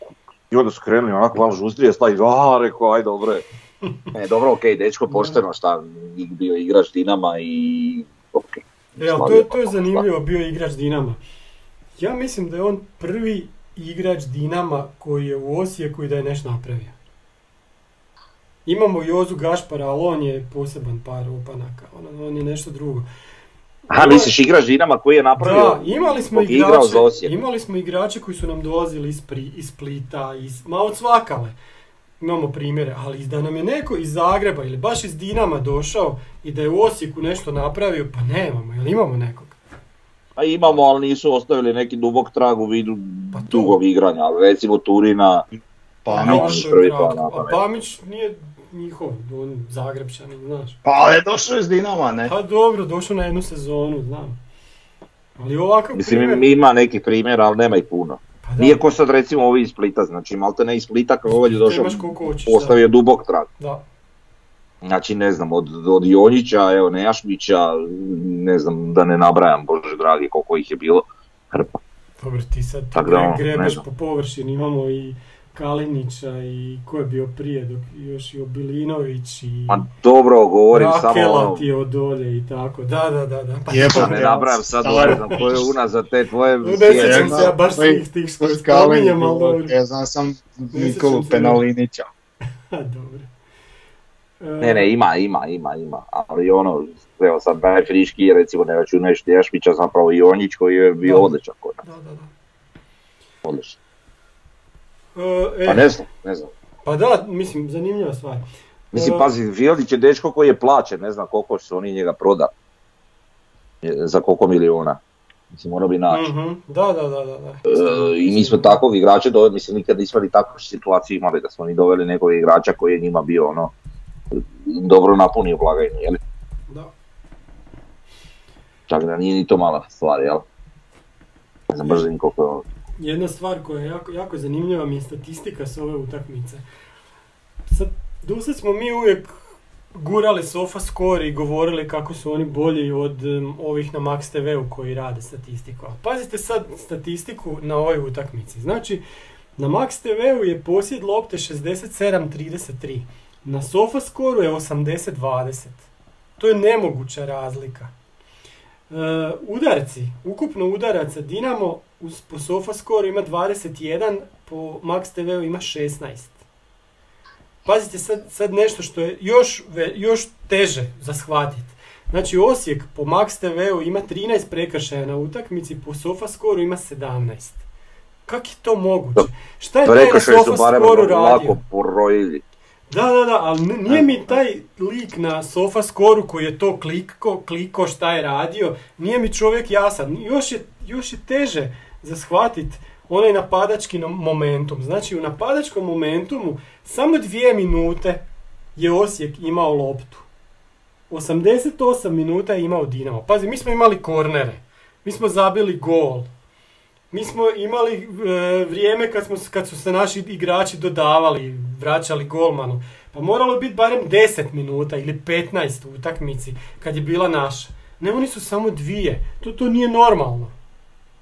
i onda su krenuli onako malo žustrije, stavi, a, rekao, aj dobro je. Ne, dobro, okej, dečko pošteno, šta, bio igrač Dinama i, okej. E, ali to, je- to je zanimljivo, bio je igrač Dinama. Ja mislim da je on prvi igrač Dinama koji je u Osijeku i da je nešto napravio. Imamo Jozu Gašpara, ali on je poseban par opanaka, on, on je nešto drugo. Aha, misliš igrač Dinama koji je napravio? Da, imali smo igrače, Osijek. imali smo igrače koji su nam dolazili iz, Pri, iz Splita, iz, ma od svakale. Imamo primjere, ali da nam je neko iz Zagreba ili baš iz Dinama došao i da je u Osijeku nešto napravio, pa nemamo, jel imamo nekog? A imamo, ali nisu ostavili neki dubok trag u vidu Pa dugog igranja, ali recimo Turina, Pa, Pamić, prvi plan na. Pamić nije njihov, on Zagrebčanin, znaš. pa ali je došao iz Dinama, ne? Pa dobro, došao na jednu sezonu, znam. Ali ovakav mislim primjer... ima neki primjer, ali nema ih puno. Pa da, Nije ko sad recimo ovi iz Splita, znači malte ne iz Splita kao ovaj je došao, postavio dubok trag. Da. Znači ne znam, od, od Jonjića, evo Nejašmića, ne znam da ne nabrajam, bože dragi koliko ih je bilo, hrpa. Dobro, ti sad ti Tak da, ono, grebeš po površini, imamo i Kalinića i ko je bio prije, dok još i Obilinović i Ma dobro, govorim samo ono, ti je od dolje i tako, da, da, da, da. Pa Jebo, da ne nabrajam sad, ne znam ko je unazad te tvoje Ne sjene. sjećam se ja baš svih tih što spominjem, ali dobro. Ja znam sam Nikolu. Penalinića. dobro. E, Ne, ne, ima, ima, ima, ima, ali ono, evo sad najfriškiji, recimo ne računajući Nejašmića, zapravo Jonjić koji je bio Da. odličan kod nas, Da, da, da. odličan. E, Pa ne znam, ne znam. Pa da, mislim, zanimljiva stvar. Mislim, E, pazi, Fiolić je dečko koji je plaćen, ne znam koliko su oni njega proda. Za koliko miliona. Mislim, morao bi naći. mhm, Da, da, da, da. da. E, I mi smo takvog igrača doveli, mislim, nikad nismo ni takvu situaciju imali da smo ni doveli nekog igrača koji je njima bio ono, dobro napunio blagajnu, jel? da. Čak da nije ni to mala stvar, jel? Ne znam baš ni koliko je ono. Jedna stvar koja je jako, jako zanimljiva mi je statistika s ove utakmice. Sad, dosad smo mi uvijek gurali sofa score i govorili kako su oni bolji od em, ovih na Max TV-u koji rade statistiku. A pazite sad statistiku na ovoj utakmici. Znači, na Max TV-u je posjed lopte 67-33. Na sofa scoru je 80-20. To je nemoguća razlika. E, udarci, ukupno udaraca Dinamo uz, po Sofascore ima 21, po Max TV-u ima 16. Pazite sad, sad nešto što je još, još teže za shvatiti. Znači Osijek po Max TV-u ima 13 prekršaja na utakmici, po Sofascore ima 17. Kak je to moguće? Šta je taj na Sofascore radio? porojili. Da, da, da, ali nije mi taj lik na Sofascoru koji je to kliko, kliko šta je radio, nije mi čovjek jasan. Još je, još je teže za shvatit onaj napadački momentum. Znači u napadačkom momentumu samo dvije minute je Osijek imao loptu. 88 minuta je imao Dinamo. Pazi, mi smo imali kornere. Mi smo zabili gol. Mi smo imali e, vrijeme kad, smo, kad su se naši igrači dodavali, vraćali golmanu. Pa moralo biti barem 10 minuta ili 15 u utakmici kad je bila naša. Ne, oni su samo dvije. To, to nije normalno.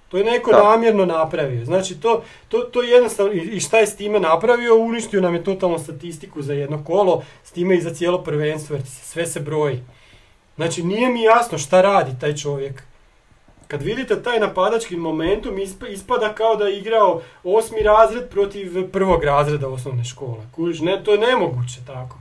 To je neko Da. namjerno napravio. Znači to, to, to je jednostavno, i šta je s time napravio, uništio nam je totalno statistiku za jedno kolo, s time i za cijelo prvenstvo, jer sve se broji. Znači nije mi jasno šta radi taj čovjek. Kad vidite taj napadački momentum isp- ispada kao da je igrao osmi razred protiv prvog razreda osnovne škole. Kužiš, ne, to je nemoguće tako.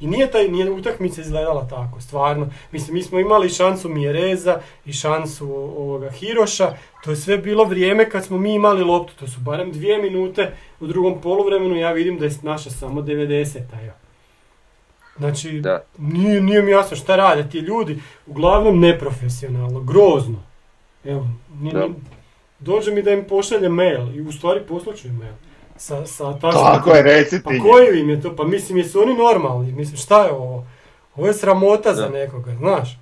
I nije taj, nije utakmica izgledala tako, stvarno. Mislim, mi smo imali šansu Mjereza i šansu ovoga Hiroša. To je sve bilo vrijeme kad smo mi imali loptu. To su barem dvije minute u drugom poluvremenu. Ja vidim da je naša samo 90 evo. Znači, Da. nije, nije mi jasno šta rade ti ljudi. Uglavnom neprofesionalno, grozno. Evo, ni- Da. ni- dođe mi da im pošalje mail i u stvari poslaću im mail. Sa, sa Tako je, reci pa koji im je to? Pa mislim, jesu oni normalni? Mislim, šta je ovo? Ovo je sramota za nekoga, znaš.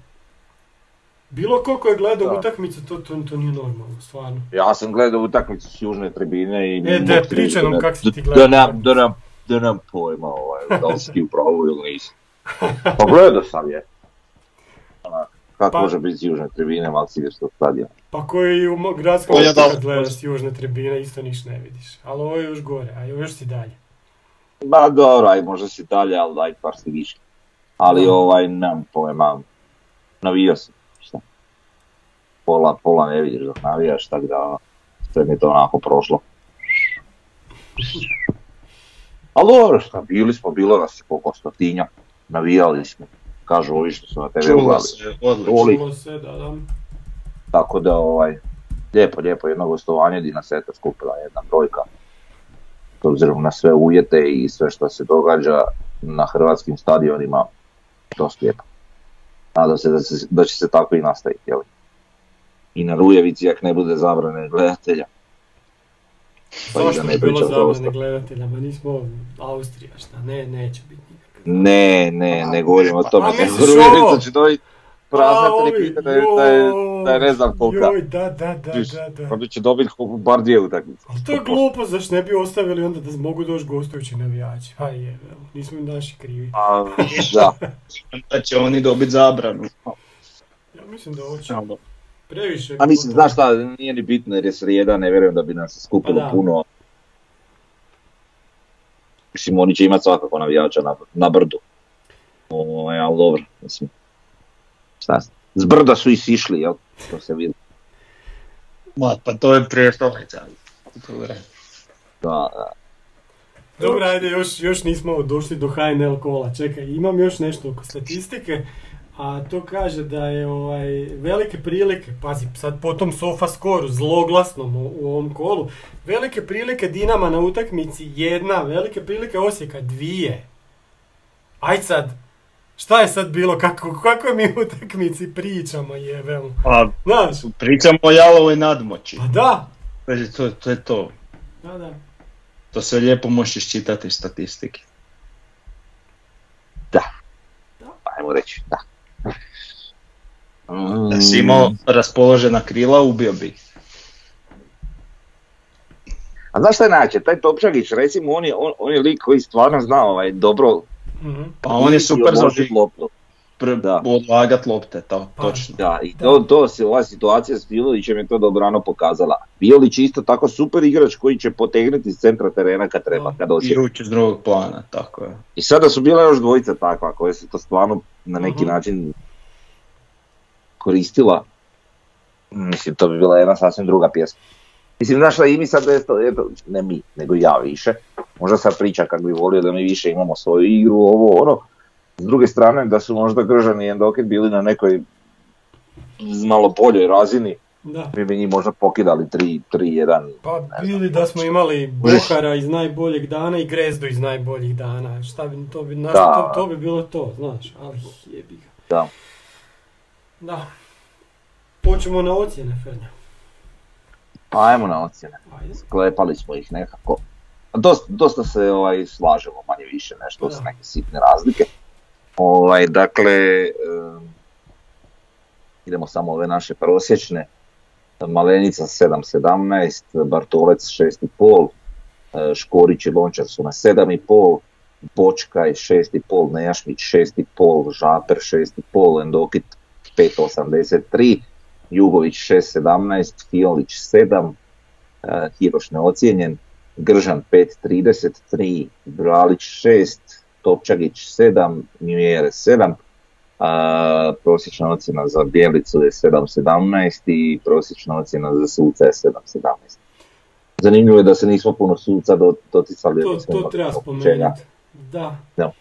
Bilo ko ko je gledao Da. utakmicu, to, to, to nije normalno, stvarno. Ja sam gledao utakmicu s južne tribine i... E, da, pričaj nam kak si ti da- gledao Da nam, da nam, da nam pojma ovaj, da li si ti u pravu ili nisi. Pa gledao sam je. Kako Pa- može biti s južne tribine Maksivjerskog stadiona? Pa koji i u gradskom dal- gledaš s južne tribine, isto niš ne vidiš. Ali ovo je još gore, a još si dalje. Ba dobro, aj možda si dalje, ali daj par si više. Ali ovaj, nemam pojma, navijao sam, šta? Pola, pola ne vidiš dok navijaš, tako da ono, sve mi je to onako prošlo. Ali dobro, šta, bili smo, bilo nas je koliko stotinja, navijali smo. Kažu ovi što su na TV Čulo se, odlično. Se, da, da. Tako da, ovaj, lijepo, lijepo jedno gostovanje di nas eto skupila jedna brojka. S obzirom na sve uvjete i sve što se događa na hrvatskim stadionima, dosta lijepo. Nadam se da, se da će se tako i nastaviti, jel? I na Rujevici, jak ne bude zabrane gledatelja. Pa Zašto ne bi bilo zabrane gledatelja? Ma nismo Austrija, šta? Ne, neće biti. Ne, ne, ne govorim o tome. A nego misliš Rujevica ovo? će dobiti prazne A, ovi, tribine, da, je- da, je- da je ne znam kolika. Joj, da, da, da, Viš, da, da. Onda će dobiti bar dvije utakmice. Ali to je glupo, zašto ne bi ostavili onda da mogu doći gostujući navijači? Pa je, nismo im naši krivi. A, da. Da će oni dobiti zabranu. Ja mislim da hoće. Previše. A mislim, znaš šta, nije ni bitno jer je srijeda, ne vjerujem da bi nas skupilo Pa da. puno. Mislim, oni će imati svakako navijača na, na brdu. O, ali dobro, mislim. Šta, s brda su i sišli, jel? To se vidi. Ma, pa to je prijestolnica. To je u redu. Da, da. Dobro, ajde, još, još nismo došli do HNL kola. Čekaj, imam još nešto oko statistike. A to kaže da je ovaj, velike prilike, pazi, sad po tom sofa skoru, zloglasnom u, u ovom kolu, velike prilike Dinama na utakmici jedna, velike prilike Osijeka dvije. Aj sad, šta je sad bilo, kako, kako mi utakmici pričamo jebemo? Pa, Znaš, pričamo o jalovoj nadmoći. pa da, To, to je to. da, da. To se lijepo možeš iščitati iz statistike. Ajmo reći, da. Da si imao raspoložena krila, ubio bi. A znaš šta je najče, taj Topčagić, recimo, on je, on, on je lik koji stvarno zna ovaj, dobro Mhm. Pa on je super za loptu. pr- Da. odlagat lopte, to, Pa. točno. Da, i to, to se, ova situacija s Violićem je to dobrano pokazala. Violić je isto tako super igrač koji će potegnuti iz centra terena kad treba, kad I osjeti. ući iz drugog plana, tako je. I sada su bila još dvojica takva koje se to stvarno na neki Mhm. način koristila. Mislim, to bi bila jedna sasvim druga pjesma. Mislim, znaš šta, i mi sad, ne mi, nego ja više. Možda sad priča kako bi volio da mi više imamo svoju igru, ovo, ono. S druge strane, da su možda Gržan i Endoket bili na nekoj malo boljoj razini, Da. mi bi njih možda pokidali 3-1. Pa bili da smo imali Buhara iz najboljeg dana i Grezdu iz najboljih dana. Šta bi, to bi, naš, Da. to, to bi bilo to, znaš, ali jebi ga. Da. Da. Počemo na ocjene, Fernja. Pa ajmo na ocjene. Ajde. sklepali smo ih nekako. Dosta, dosta se ovaj, slažemo manje više nešto su neke sitne razlike. Ovaj, dakle, em, idemo samo ove naše prosječne. Malenica 7.17, Bartolec 6.5, e, Škorić i Lončar su na 7.5, Bočkaj 6.5, Nejašmić 6.5, Žaper 6.5, Endokit 5.83, Jugović 6.17, Fiolić 7, e, Hiroš neocijenjen, Gržan 5.33, Bralić 6, Topčagić 7, Mjere 7, a prosječna ocjena za Bijelicu je 7.17 i prosječna ocjena za suca je 7.17. Zanimljivo je da se nismo puno suca do- doticali. To, to treba spomenuti. Da. Da.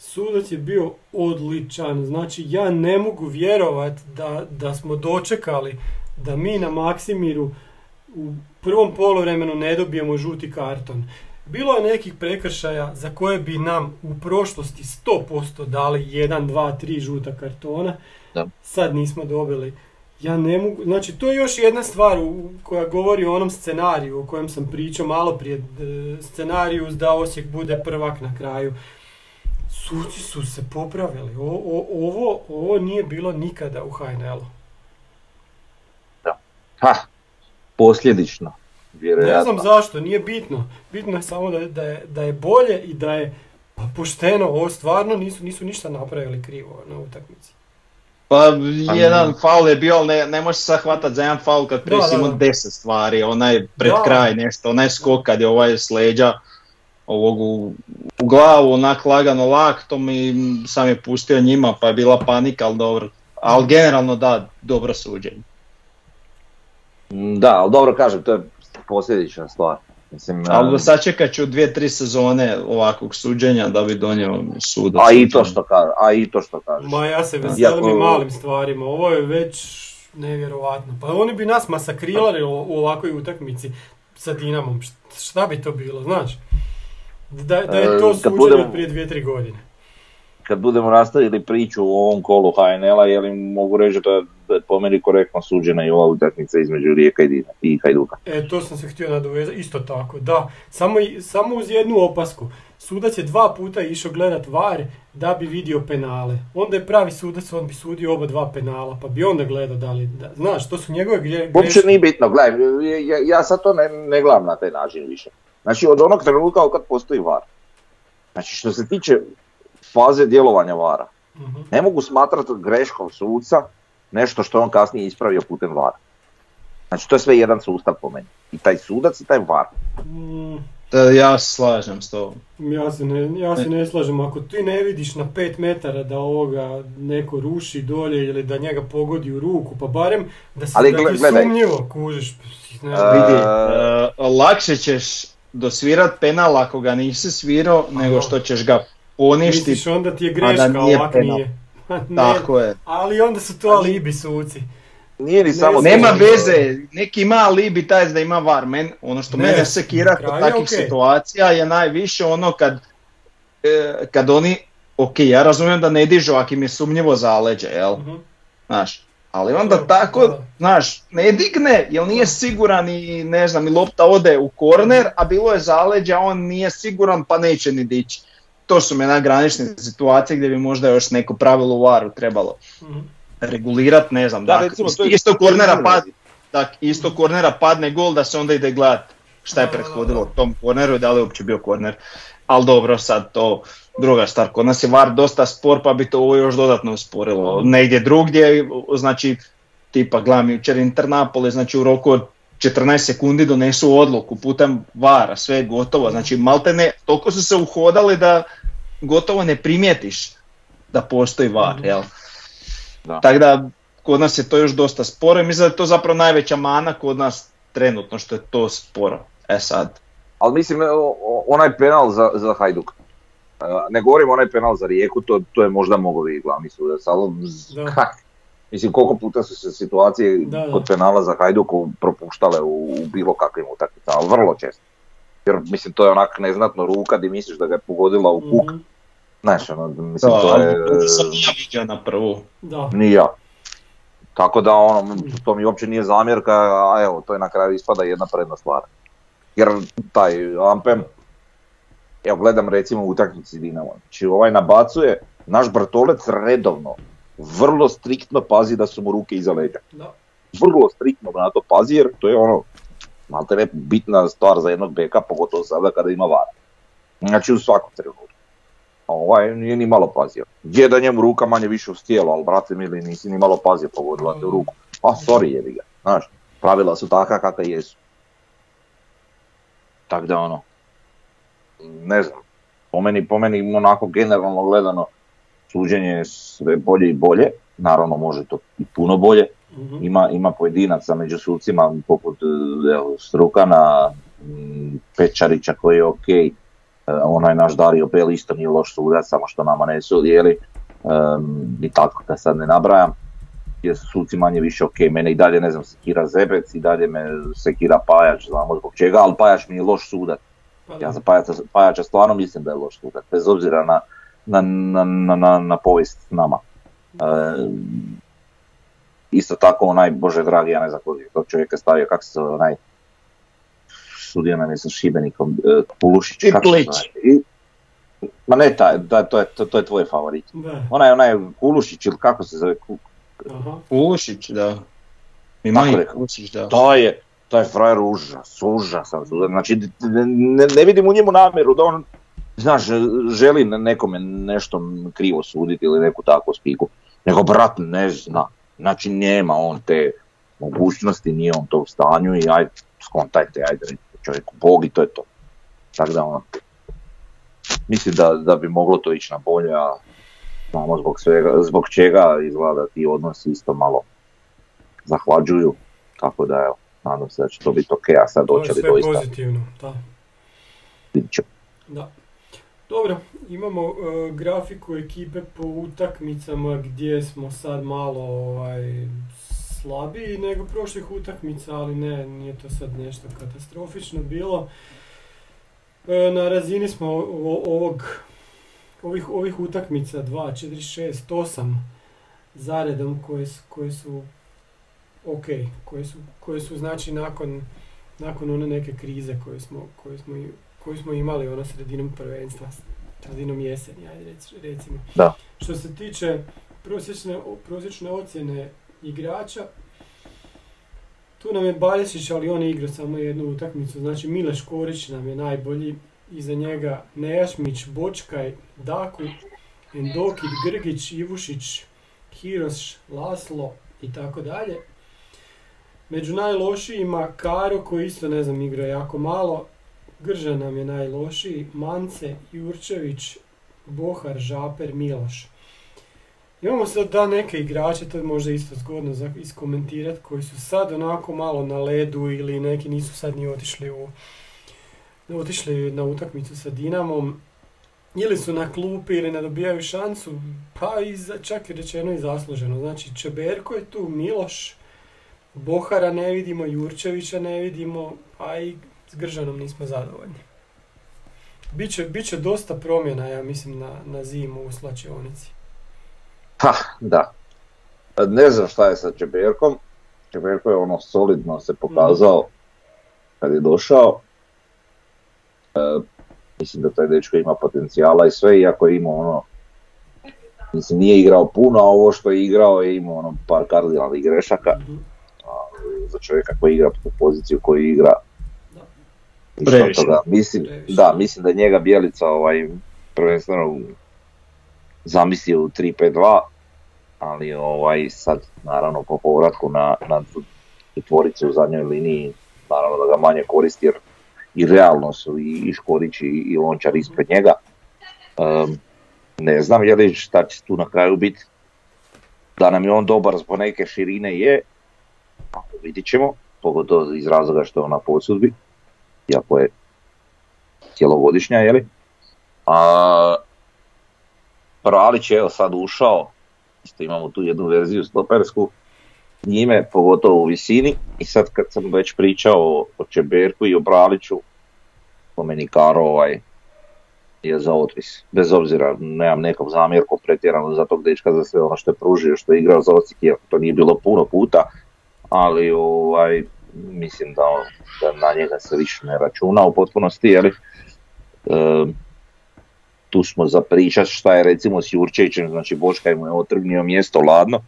Sudac je bio odličan. Znači, ja ne mogu vjerovat da, da smo dočekali da mi na Maksimiru u prvom poluvremenu ne dobijemo žuti karton. Bilo je nekih prekršaja za koje bi nam u prošlosti 100% dali 1, 2, 3 žuta kartona. Da. Sad nismo dobili. Ja ne mogu, znači to je još jedna stvar u- koja govori o onom scenariju o kojem sam pričao malo prije, scenariju da Osijek bude prvak na kraju. Suci su se popravili, o, o- ovo, ovo nije bilo nikada u HNL-u. Ha, posljedično, Ne vjerojatno. znam zašto, nije bitno. Bitno je samo da, je- da, je, da je bolje i da je pa, pošteno. Ovo stvarno nisu, nisu ništa napravili krivo na utakmici. Pa jedan faul je bio, ali ne, ne možeš se sad hvatat za jedan faul kad prije Da, si da, imao da. deset stvari, onaj pred Da. kraj nešto, onaj skok kad je ovaj s leđa ovog u, u glavu, onak lagano laktom i sam je pustio njima pa je bila panika, ali dobro. Ali generalno da, dobro suđenje. Da, ali dobro kažem, to je posljedična stvar. Mislim, Ali um, sačekat ću dvije, tri sezone ovakvog suđenja da bi donio sud. a i to što kaže, a i to što kažeš. Ma ja se veselim Iako- i malim stvarima, ovo je već nevjerovatno. Pa oni bi nas masakrirali u ovakvoj utakmici sa Dinamom. Št- Šta bi to bilo, znaš? Da, da je E, to kad suđenje budemo- od prije dvije, tri godine. Kad budemo nastavili priču o ovom kolu HNL-a, je li mogu reći da, da je po meni korektno suđena i ova utakmica između Rijeka i, Hajduka. E, to sam se htio nadovezati, isto tako, da. Samo, samo uz jednu opasku. Sudac je dva puta išao gledat VAR da bi vidio penale. Onda je pravi sudac, on bi sudio oba dva penala, pa bi onda gledao da li... Da, znaš, to su njegove gre- Uopće nije bitno, gledaj, ja, ja sad to ne, ne gledam na taj način više. Znači od onog trenutka od kad postoji VAR. Znači što se tiče faze djelovanja VAR-a, Mhm. ne mogu smatrati greškom suca nešto što on kasnije ispravio putem VAR. Znači to je sve jedan sustav po meni. I taj sudac i taj VAR. Mm, Da, ja se slažem s tobom. Ja se, ne, ja se ne slažem, ako ti ne vidiš na 5 metara da ovoga neko ruši dolje ili da njega pogodi u ruku, pa barem da, se, Ali da ti gledaj. sumnjivo, kužiš. Ne, E, Vidi, e, lakše ćeš dosvirat penal ako ga nisi svirao, nego Aha. što ćeš ga poništiti. misliš onda ti je a da greška, nije ovak penal. nije. Ne, Tako je. Ali onda su to alibi suci. Nije ni Ne samo... Nema to- veze, neki ima alibi taj da ima var. Men, ono što Ne, mene sekira kod takvih okej. situacija je najviše ono kad, e, kad oni, ok, ja razumijem da ne dižu ako im je sumnjivo zaleđe, jel? Mhm. Znaš, ali onda Da, tako, znaš, ne digne, jer nije siguran i ne znam, i lopta ode u korner, a bilo je zaleđe, a on nije siguran pa neće ni dići. To su me granične situacije gdje bi možda još neko pravilo u varu trebalo Mhm. regulirat, ne znam, Da, da, recimo, isto, to je- isto kornera sigurno. pad, tak, isto kornera padne gol da se onda ide gledat šta je prethodilo tom korneru i da li je uopće bio korner. Ali dobro, sad to druga stvar. Kod nas je VAR dosta spor pa bi to ovo još dodatno usporilo. Negdje drugdje, znači tipa gledam jučer Internapoli, znači u roku od 14 sekundi donesu odluku putem VAR-a, sve je gotovo. Znači malte ne, toliko su se uhodali da gotovo ne primijetiš da postoji VAR, Mhm. jel? Da. Tako da kod nas je to još dosta sporo i mislim da je to zapravo najveća mana kod nas trenutno što je to sporo. E sad, Ali mislim, o- onaj penal za, za Hajduk. Ne govorim onaj penal za Rijeku, to, to je možda mogao biti glavni sudac, ali Da. Mislim, koliko puta su se situacije Da, da. kod penala za Hajduku propuštale u, u bilo kakvim utakmicama, ali vrlo često. Jer mislim, to je onak neznatno ruka di misliš da ga je pogodila u kuk, Mhm. znaš, ono, mislim, da, to je... to sam ja vidio na prvu. Da. Ni ja. Tako da ono, to mi uopće nije zamjerka, a evo, to je na kraju ispada jedna predna stvar. Jer taj Ampem, evo gledam recimo u utakmici Dinamo, znači ovaj nabacuje, naš Bartolec redovno, vrlo striktno pazi da su mu ruke iza leđa. Da. Vrlo striktno na to pazi jer to je ono, malte ne bitna stvar za jednog beka, pogotovo sada kada ima var. Znači u svakom trenutku. A ovaj nije ni malo pazio. Je da njemu ruka manje više uz tijelo, ali brate mili nisi ni malo pazio, pogodila te u ruku. A sorry jebi ga, znaš, pravila su takva kakva jesu. Tak da ono, ne znam, po meni, po meni onako generalno gledano, suđenje je sve bolje i bolje, naravno može to i puno bolje, Mhm. ima, ima pojedinaca među sucima poput evo, Strukana, Pečarića koji je ok, e, onaj naš Dario Bel isto nije loš sudac, samo što nama ne sudi, jeli, Em, i tako da sad ne nabrajam, jer su suci manje više ok, mene i dalje ne znam sekira Zebec i dalje me sekira Pajač, znamo zbog čega, ali Pajač mi je loš sudac, da. Ja za Pajača, Pajača stvarno mislim da je loš sudac, bez obzira na, na, na, na, na, na povijest s nama. E, isto tako onaj, bože dragi, ja ne znam je tog čovjeka stavio, kako se zove onaj sudija nam je sa Šibenikom, e, Pulušić, kako se zove? I- Ma ne taj, da, to, je, to, to je tvoj favorit. Da, Onaj, onaj Kulušić ili kako se zove, Ku- aha. Ušić, da. Mi Tako manji rekao. Ušić, da. to je, to je frajer užas, sudac. Znači, ne, ne vidim u njemu namjeru da on, znaš, želi nekome nešto krivo suditi ili neku takvu spiku. Nego, brat, ne zna. Znači, nema on te mogućnosti, nije on to u stanju i ajde, skontajte, ajde, čovjeku, Bog i to je to. Tako da, ono, mislim da, da bi moglo to ići na bolje, a znamo zbog, svega, zbog čega izgleda da ti odnosi isto malo zahlađuju, tako da evo, nadam se da će to biti ok, a sad hoće li doista pozitivno, da. ćemo. Da. Dobro, imamo e, grafiku ekipe po utakmicama gdje smo sad malo ovaj, slabiji nego prošlih utakmica, ali ne, nije to sad nešto katastrofično bilo. E, na razini smo o- ovog, ovih, ovih utakmica 2, 4, 6, 8 zaredom koje, koje su ok, koje su, koje su znači nakon, nakon one neke krize koje smo, koje smo, koju smo imali ono sredinom prvenstva, sredinom jeseni, ajde rec- recimo. Da. Što se tiče prosječne, prosječne ocjene igrača, tu nam je Balješić, ali on je igrao samo jednu utakmicu, znači Mileš Korić nam je najbolji, iza njega Nejašmić, Bočkaj, Daku, Endokid, Grgić, Ivušić, Hiroš, Laslo i tako dalje. Među najlošijima Karo koji isto ne znam igra jako malo, Grža nam je najlošiji, Mance, Jurčević, Bohar, Žaper, Miloš. Imamo sad da neke igrače, to je možda isto zgodno za iskomentirati, koji su sad onako malo na ledu ili neki nisu sad ni otišli u otišli na utakmicu sa Dinamom ili su na klupi ili ne dobijaju šansu, pa i za, čak je rečeno i zasluženo. Znači Čeberko je tu, Miloš, Bohara ne vidimo, Jurčevića ne vidimo, pa i s Gržanom nismo zadovoljni. Biće, biće dosta promjena, ja mislim, na, na zimu u slačionici. Pa, da. Ne znam šta je sa Čeberkom. Čeberko je ono solidno se pokazao kad je došao. E, mislim da taj dečko ima potencijala i sve, iako je imao ono, mislim nije igrao puno, a ovo što je igrao je imao ono par kardinalnih grešaka. Mhm. Za čovjeka koji igra po poziciju koju igra. Previše. toga. Mislim, Previše. da, mislim da je njega Bjelica ovaj, prvenstveno zamislio u 3-5-2, ali ovaj sad naravno po povratku na, na tu tvorice u zadnjoj liniji naravno da ga manje koristi jer i realno su i, i Škorić i, i Lončar ispred njega. Em, ne znam je li šta će tu na kraju biti. Da nam je on dobar zbog neke širine je, a vidit ćemo, pogotovo iz razloga što je on na posudbi, iako je cjelogodišnja, je li? A, Pralić je sad ušao, isto imamo tu jednu verziju stopersku, njime, pogotovo u visini. I sad kad sam već pričao o Čeberku i o meni Karo ovaj, je za otpis. Bez obzira, nemam nekog zamjerku pretjerano za tog dečka za sve ono što je pružio, što je igrao za Osijek, to nije bilo puno puta, ali ovaj, mislim da, da na njega se više ne računa u potpunosti, jer tu smo za pričat šta je recimo s Jurčevićem, znači Boška mu je otrgnio mjesto ladno,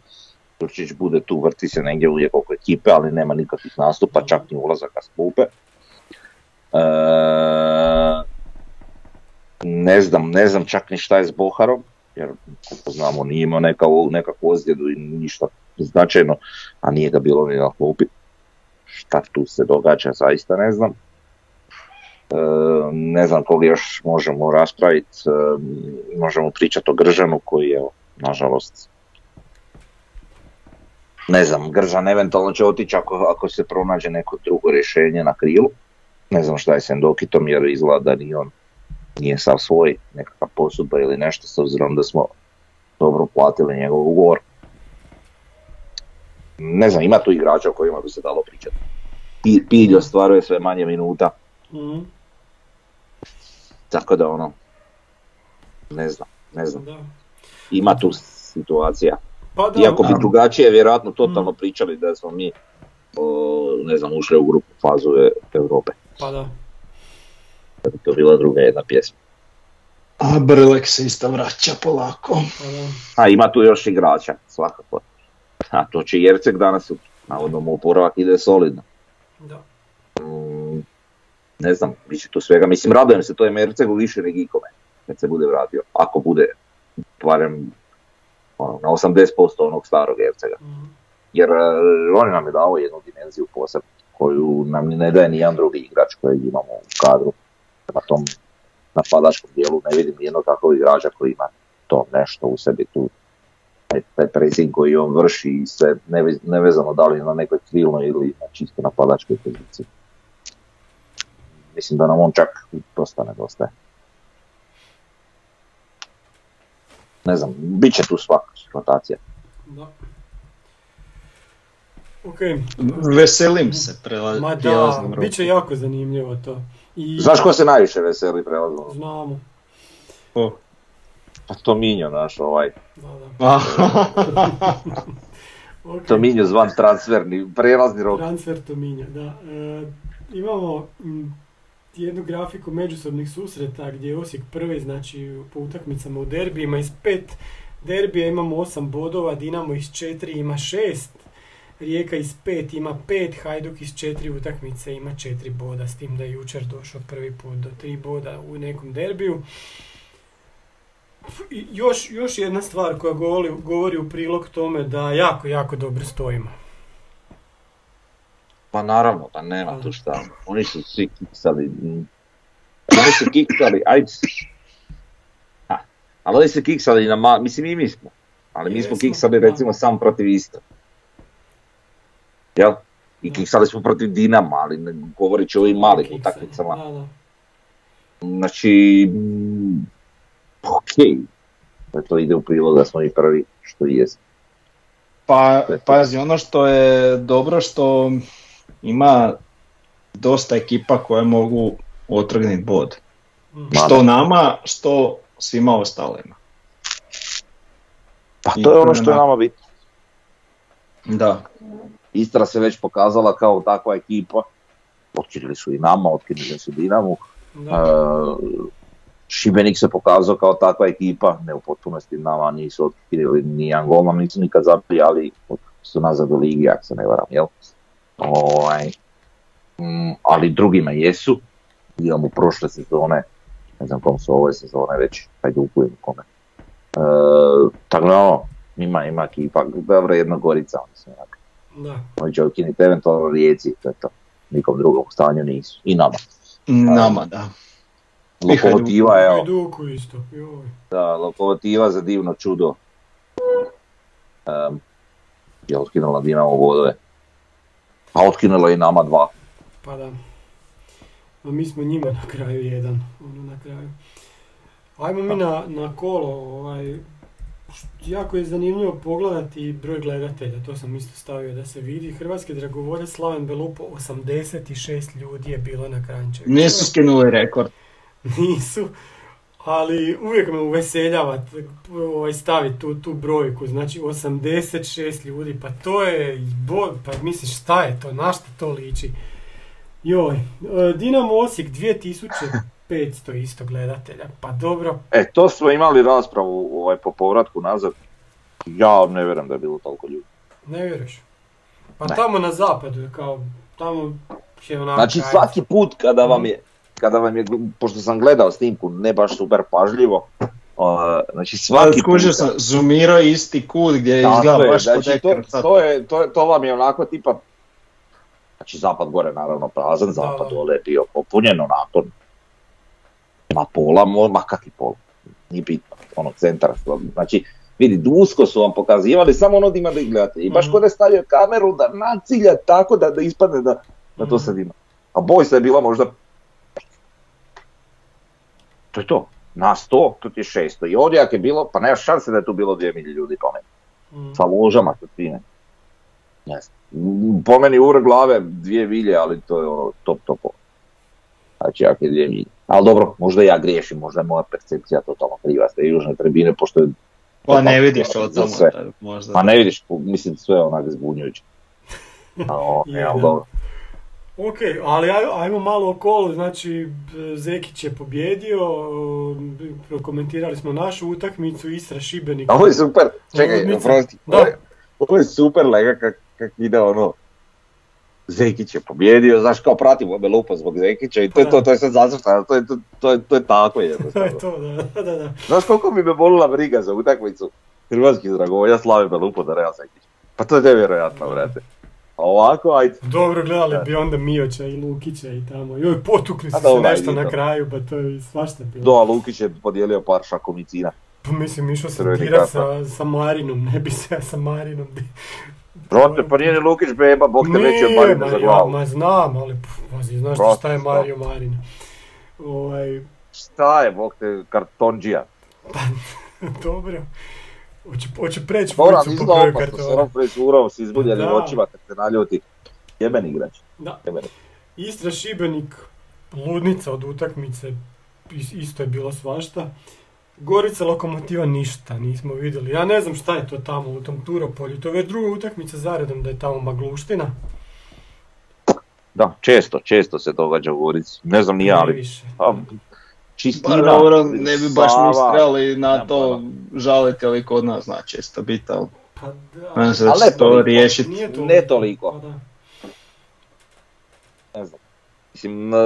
Jurčević bude tu, vrti se negdje uvijek oko ekipe, ali nema nikakvih nastupa, čak ni ulazaka s klupe. E, ne znam, ne znam čak ni šta je s Boharom, jer znamo nije imao neka, nekakvu ozljedu i ništa značajno, a nije ga bilo ni na klupi. Šta tu se događa, zaista ne znam. E, ne znam koga još možemo raspraviti, e, možemo pričati o Gržanu koji je, nažalost, ne znam, Gržan eventualno će otići ako, ako se pronađe neko drugo rješenje na krilu. Ne znam šta je s Endokitom jer izgleda da ni on nije sav svoj nekakav posudba ili nešto s obzirom da smo dobro platili njegov ugovor. Ne znam, ima tu igrača o kojima bi se dalo pričati. Pi- Pilj ostvaruje sve manje minuta, Mhm, tako da ono, ne znam, ne znam, da. ima tu situacija. Pa da, Iako bi drugačije vjerojatno totalno pričali da smo mi, o, ne znam, ušli u grupu fazu E- Europe. pa da. Da bi to bila druga jedna pjesma. A Brlek se isto vraća polako. Pa da. A ima tu još igrača, svakako. A to će Jercek danas, sutra. navodno mu oporavak ide solidno. da. Mm, ne znam, bit će tu svega. Mislim, radujem se, to je Mercegu više nego ikome kad se bude vratio. Ako bude, barem ono, na 80% onog starog Ercega. Mhm. Jer e, on nam je dao jednu dimenziju posebnu koju nam ne daje ni jedan drugi igrač kojeg imamo u kadru. Na tom napadačkom dijelu ne vidim nijednog takvog igrača koji ima to nešto u sebi tu. Taj, taj pressing koji on vrši i sve neve- nevezano da li na nekoj krilnoj ili na čisto napadačkoj poziciji. Mislim da nam on čak dosta nedostaje. Ne znam, bit će tu svaka rotacija. Da. Ok, Veselim se prela- ma da, bit će jako zanimljivo to. I Znaš ko se najviše veseli prelazom? Znamo, O. Pa Tominjo naš ovaj. da, da. Ok. Tominjo zvan transferni, prelazni rok. Transfer Tominja, da. E, imamo m, jednu grafiku međusobnih susreta gdje je Osijek prvi, znači po utakmicama u derbijima iz pet derbija imamo osam bodova, Dinamo iz četiri ima šest, Rijeka iz pet ima pet, Hajduk iz četiri utakmice ima četiri boda, s tim da je jučer došao prvi put do tri boda u nekom derbiju. Još, još jedna stvar koja govori, govori u prilog tome da jako, jako dobro stojimo. Pa naravno, da nema Da. tu šta. Oni su svi kiksali. mm. Oni su kiksali, ajde. Ha, Ali oni su kiksali na ma... Mislim i mi smo. Ali mi smo kiksali recimo samo protiv Istra. Jel? I kiksali smo protiv Dinama, ali ne govoreći o ovim malim utakmicama. Znači, okej. Da to ide u prilog da smo i prvi što i jest. Pa, pazi, ono što je dobro što ima dosta ekipa koje mogu otrgniti bod. Što nama, što svima ostalima. Pa I to je ono to što je na- nama bitno. Da. Istra se već pokazala kao takva ekipa. Otkinuli su i nama, otkinuli su Dinamu. Da. E, Šibenik se pokazao kao takva ekipa, ne u potpunosti nama nisu otkinuli ni jedan golman, nisu nikad zabili, ali su nazad u ligi, ako se ne varam, jel? Ovaj, mm, ali drugima jesu, imamo prošle sezone, ne znam kom su ove sezone već, Hajduku ili kome. E, tako da ono, ima, ima ekipa, dobro jedna gorica, oni su onak, da. oni će ukinuti eventualno rijeci, to je to, nikom drugom stanju nisu, i nama. Nama, da. I Hajduku. Lokomotiva, evo, Hajduku isto. Joj. da, lokomotiva za divno čudo. Um, je otkinula Dinamo bodove. A otkinula i nama dva. Pa da. A mi smo njima na kraju jedan. Ono na kraju. Ajmo mi na, na kolo. Ovaj, jako je zanimljivo pogledati broj gledatelja. To sam isto stavio da se vidi. Hrvatski dragovoljac Slaven Belupo 86 ljudi je bilo na Kranjčevi. Nisu skinuli rekord. Nisu. Ali uvijek me uveseljava ovaj, staviti tu, tu brojku, znači 86 ljudi, pa to je, bo, pa misliš šta je to, na šta to liči? Joj, e, Dinamo Osijek 2500 isto gledatelja, pa dobro, E, to smo imali raspravu ovaj, po povratku nazad. Ja ne vjerujem da je bilo toliko ljudi. ne vjeruješ. Pa Ne. tamo na zapadu kao, tamo je onako... Znači svaki put kada vam je, kada vam je, pošto sam gledao snimku, ne baš super pažljivo, uh, znači svaki skužio sam, zoomirao isti kut gdje Tako izgleda je, baš znači to, to, je, to, je- to vam je onako tipa Znači zapad gore naravno prazan, zapad dole je bio popunjen onako. Ma pola, ma kakvi pola, nije bitno, ono centar. Znači, vidi, usko su vam pokazivali samo ono da ima da ih gledate. I baš Mhm. kod je stavio kameru da nacilja tako da, da ispadne da, da to Mhm. sad ima. A bojsa je bila možda... To je to. Na 100, tu ti je 600. I ovdje ako je bilo, pa nema šanse da je tu bilo 2000 ljudi po meni. Mm. Sa ložama, sa svime. Ne znam. Po meni uvre glave dvije vilje, ali to je ono top top. Znači, ako je dvije milje. Ali dobro, možda ja griješim, možda je moja percepcija totalno kriva s te južne tribine, pošto je... Pa ne vidiš od tamo, možda. Pa ne vidiš, mislim sve onak zbunjujuće. A, o, Je, ali da. dobro. Ok, ali aj- ajmo malo okolo, znači Zekić je pobjedio, e, prokomentirali smo našu utakmicu, Istra Šibenik. Ovo je super, čekaj, oprosti. Ovo je- super lega kak, kak ide ono, Zekić je pobjedio, znaš kao pratimo me lupa zbog Zekića i to je to, to je sad zacrtano, to je, to, to je, to je tako To je jednostavno. to, da, da, da. Znaš koliko bi me bolila briga za utakmicu hrvatskih dragovolja Slave Belupo da Real Zekić. Pa to je nevjerojatno, brate. A ovako, ajde. Dobro gledali bi onda Mioća i Lukića i tamo. Joj, potukli su se nešto na kraju, pa to je svašta bilo. Do, a Lukić je podijelio par šakomicina. Pa mislim, išao sam dirat sa, sa Marinom, ne bi se ja sa Marinom di... Brate, pa nije ni Lukić beba, bog te veći od Nije, Marine ma, za ja, glavu. ma znam, ali pazi, znaš Brate, šta je? Mario Marin. Ovaj, Šta je, bog te, kartonđija. dobro. Hoće, hoće preći Moram po broju kartona. onom frizurom, s izbuljenim očima kad se naljuti. Jeben igrač. Da. Istra Šibenik, ludnica od utakmice, is- isto je bilo svašta. Gorica Lokomotiva ništa nismo vidjeli. Ja ne znam šta je to tamo u tom Turopolju. To je već druga utakmica zaredom da je tamo magluština. Da, često, često se događa u Gorici. Ne znam ni ja, ali više. Čistina, dobro, ne bi baš mi na to žaliti, ali kod nas zna često biti, ali Pa da. Ali ne to riješiti. Nije ne toliko. Pa da. ne znam. Mislim, e,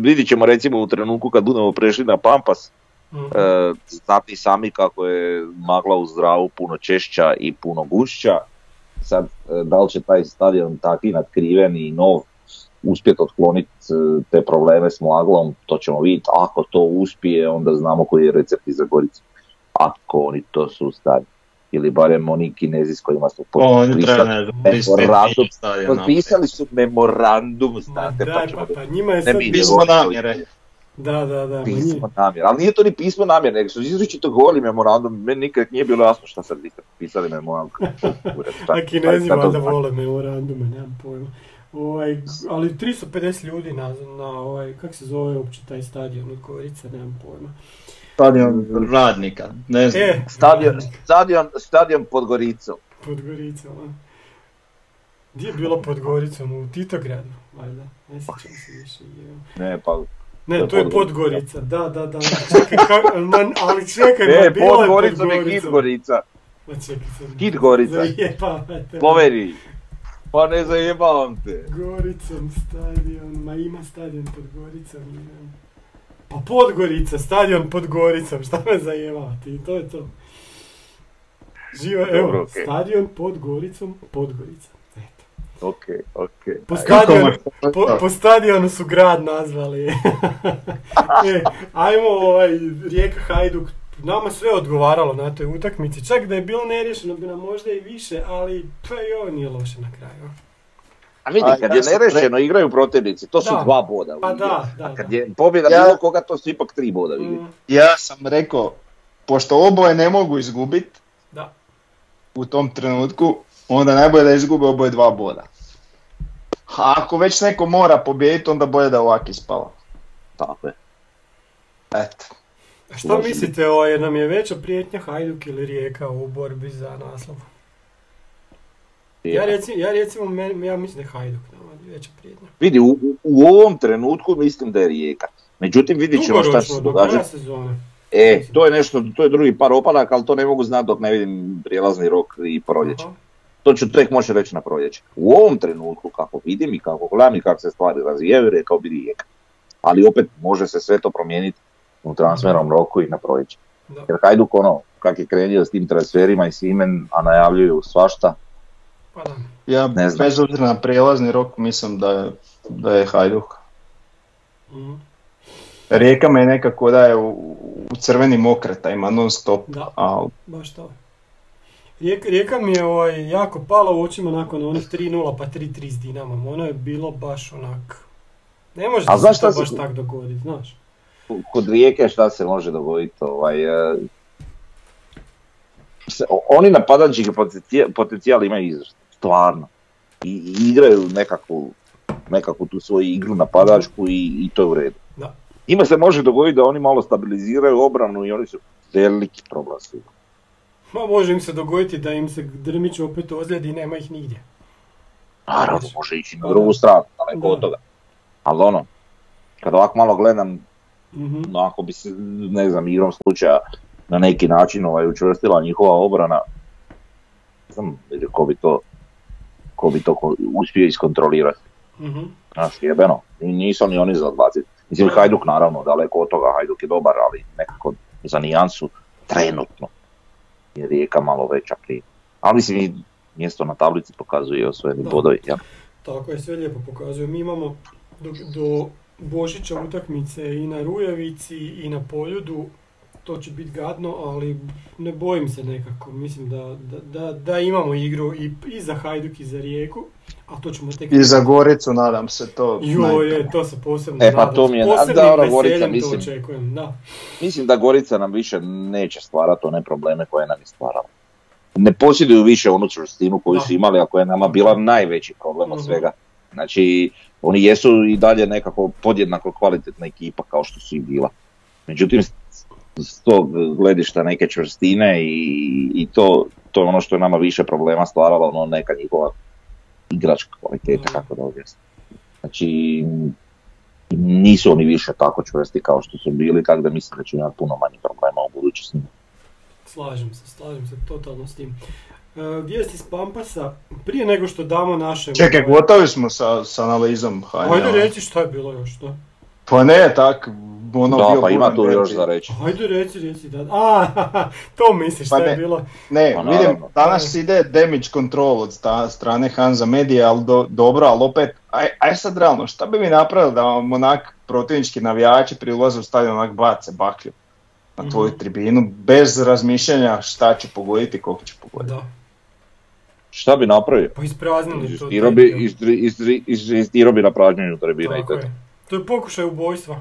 vidit ćemo recimo u trenutku kad budemo prešli na Pampas, Mhm. e, znati sami kako je magla u zdravu puno češća i puno gušća. Sad, e, da li će taj stadion takvi natkriven i nov uspjeti otkloniti e, te probleme s maglom, to ćemo vidjeti. Ako to uspije, onda znamo koji je recept za Goricu. Ako oni to sustave. Ili barem oni kinezi s kojima su potpisali, ne znam, memorandum, 35 stadiona. potpisali su memorandum, Ma znate, pa daj, ćemo pa, pa njima je sad... Pismo namjere. Da, da, da. pismo namjere. Ali nije to ni pismo namjere, nego su izričito govorili memorandum. Meni nikad nije bilo jasno šta sad vi ste potpisali memorandum. A kinezi valjda znači? vole memorandume, nemam pojma. Ovaj, ali 350 ljudi na, na ovaj, kak se zove uopće taj stadion od Gorice, nemam pojma. Stadion radnika, ne znam. E, Stadion, stadion, stadion pod Goricom. pod Goricom, a? Gdje je bilo pod Goricom? U Titogradu, valjda. Ne sjećam se više. je. Ne, pa... Ne, to je Podgorica, da, da, da. Čekaj, man, ali čekaj, ma Ne, bilo pod je Goricom je Hit Gorica. Ma čekaj sad. Hit Gorica. Pa ne zajebavam te. Goricom stadion, ma ima stadion pod Goricom. ne. Pa Podgorica, stadion pod Goricom, šta me zajebavate i to je to. Živo, evo, stadion pod Goricom, Podgorica. Eto. Ok, ok. Po, Ajde. stadionu, po, po stadionu su grad nazvali. e, ajmo ovaj, Rijeka Hajduk, nama sve odgovaralo na toj utakmici, čak da je bilo neriješeno bi nam možda i više, ali pa i ovo nije loše na kraju. A vidi, kad je nerešeno, igraju protivnici, to su Da. dva boda. Pa da, da, A kad je pobjeda Ja- bilo koga, to su ipak tri boda. vidi. Mm, Ja sam rekao, pošto oboje ne mogu izgubiti da. u tom trenutku, onda najbolje da izgube oboje dva boda. A ako već neko mora pobijediti, onda bolje da ovak ispala. Tako je. Eto. Što mislite, ovaj, nam je veća prijetnja Hajduk ili Rijeka u borbi za naslov? Ja, reci, ja recimo, ja mislim da je Hajduk nama veća prijetnja. Vidi, u, u- ovom trenutku mislim da je Rijeka. Međutim, vidit ćemo šta se Dugoročno, do kraja događati. sezone. E, to je nešto, to je drugi par opadaka, ali to ne mogu znati dok ne vidim prijelazni rok i proljeće. Aha. To ću tek moći reći na proljeće. U ovom trenutku, kako vidim i kako gledam i kako se stvari razvijaju, rekao bi Rijeka. Ali opet može se sve to promijeniti u transfernom roku i na proljeće. Jer Hajduk ono, kak je krenio s tim transferima i svime, a najavljuju svašta, Pa da. Ja Ne znam. bez obzira na prijelazni rok mislim da je, da je Hajduk. Mhm. Rijeka me nekako da je u, u crvenim okretajima non stop, Da. ali Baš to. Rijeka, Rijeka mi je ovaj, jako pala u očima nakon onih 3-0 pa 3-3 s Dinamom. Ono je bilo baš onak... Ne može A se to baš tak dogoditi, znaš. Kod Rijeke šta se može dogoditi, ovaj, e, se- oni napadački potencija- potencijal imaju izvrsno, stvarno. I, i igraju nekakvu, nekakvu tu svoju igru napadačku i, i to je u redu. Da. Ima se može dogoditi da oni malo stabiliziraju obranu i oni su veliki problem. Ma može im se dogoditi da im se Drmić opet ozljedi i nema ih nigdje. Naravno, može ići na drugu stranu, daleko od toga. Ali ono, kad ovako malo gledam, Mhm. no ako bi se, ne znam, igrom slučaja na neki način ovaj, učvrstila njihova obrana, ne znam ko bi to, ko bi to ko- uspio iskontrolirati. Mhm. Znaš, jebeno, nisu ni oni za odbaciti. Mislim, Hajduk naravno, daleko od toga, Hajduk je dobar, ali nekako za nijansu trenutno je rijeka malo veća prije. Ali mislim, mjesto na tablici pokazuje osvojeni bodovi, jel? Tako je, sve lijepo pokazuje. Mi imamo do, do Božića utakmice i na Rujevici i na Poljudu. To će biti gadno, ali ne bojim se nekako. Mislim da, da, da, da imamo igru i, i za Hajduk i za Rijeku. A to ćemo tek... i za Goricu nadam se to. Jo, je, to se posebno E, pa nadam. to mi je- da, Gorica, mislim- to očekujem, da. Mislim da Gorica nam više neće stvarati one probleme koje nam je stvarala. Ne posjeduju više onu čvrstinu koju Da. su imali, a koja je nama bila najveći problem od Mhm. svega. Znači, oni jesu i dalje nekako podjednako kvalitetna ekipa kao što su i bila. Međutim, s- tog gledišta neke čvrstine i, i to, to je ono što je nama više problema stvaralo, ono neka njihova igračka kvaliteta, kako da objasnim. Znači, nisu oni više tako čvrsti kao što su bili, tako da mislim da će imati puno manje problema u budućnosti. Slažem se, slažem se totalno s tim. E, vijesti s Pampasa, prije nego što damo naše... Čekaj, gotovi smo sa, sa analizom HNL. Ajde reci šta je bilo još, da? Pa ne, tak, ono Da, bio pa ima tu još za reći. Ajde reci, reci da. A, to misliš Pa šta je ne. bilo? Ne, Pa vidim, naravno. danas ide damage control od sta, strane Hanza Media, ali do, dobro, ali opet, aj, aj sad realno, šta bi mi napravili da vam onak protivnički navijači pri ulazu u stadion onak bace baklju na tvoju Mhm. tribinu, bez razmišljanja šta će pogoditi, koliko će pogoditi. Da, Šta bi napravio? pa ispraznili to. Bi, istri- istri- izistirao bi na pražnjenju tribina i Tako to. je pokušaj ubojstva.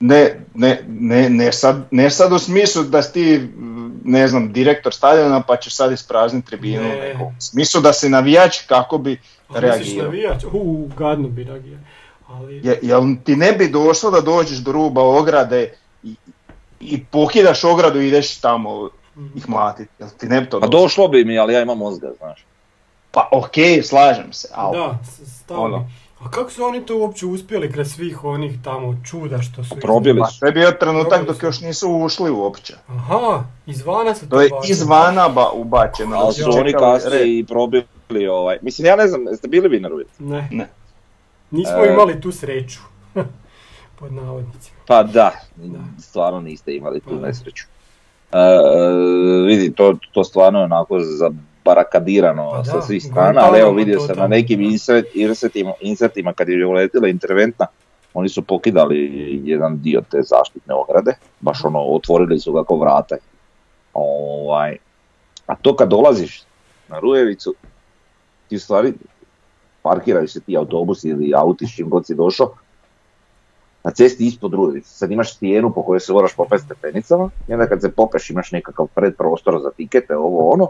Ne, ne, ne, ne, sad, ne sad u smislu da si ti, ne znam, direktor stadiona pa ćeš sad isprazniti tribinu, Ne. u smislu da si navijač kako bi A misliš reagirao. navijač? U, gadno bi reagirao. Ali, Je, jel ti ne bi došlo da dođeš do ruba ograde i, i pokidaš ogradu i ideš tamo Mhm. ih mlatiti? Jel ti ne bi to Pa došlo? došlo bi mi, ali ja imam mozga, znaš. Pa okej, slažem se, ali Da, stavno. Ono. A kako su oni to uopće uspjeli kraj svih onih tamo čuda što su... Probili pa su. to je bio trenutak dok još nisu ušli uopće. Aha, izvana su To je bacili. izvana ba, ubačeno. Ali su oni kasnije i probili ovaj. Mislim, ja ne znam, jeste bili vi na? Ne. Ne. Nismo E. imali tu sreću. Pod navodnicima. Pa da, Da. stvarno niste imali tu Pa nesreću. E, vidi, to, to stvarno je onako zabarakadirano Pa sa da, svih strana, ali evo vidio sam na nekim insert, insertima, insertima kad je uletila interventna, oni su pokidali jedan dio te zaštitne ograde, baš ono, otvorili su kako vrate. Ovaj, a to kad dolaziš na Rujevicu, ti u stvari parkiraju se ti autobusi ili auti s čim god si došao, na cesti ispod Rujevice. Sad imaš stijenu po kojoj se moraš popeti stepenicama i onda kad se popeš imaš nekakav predprostor za tikete, ovo ono,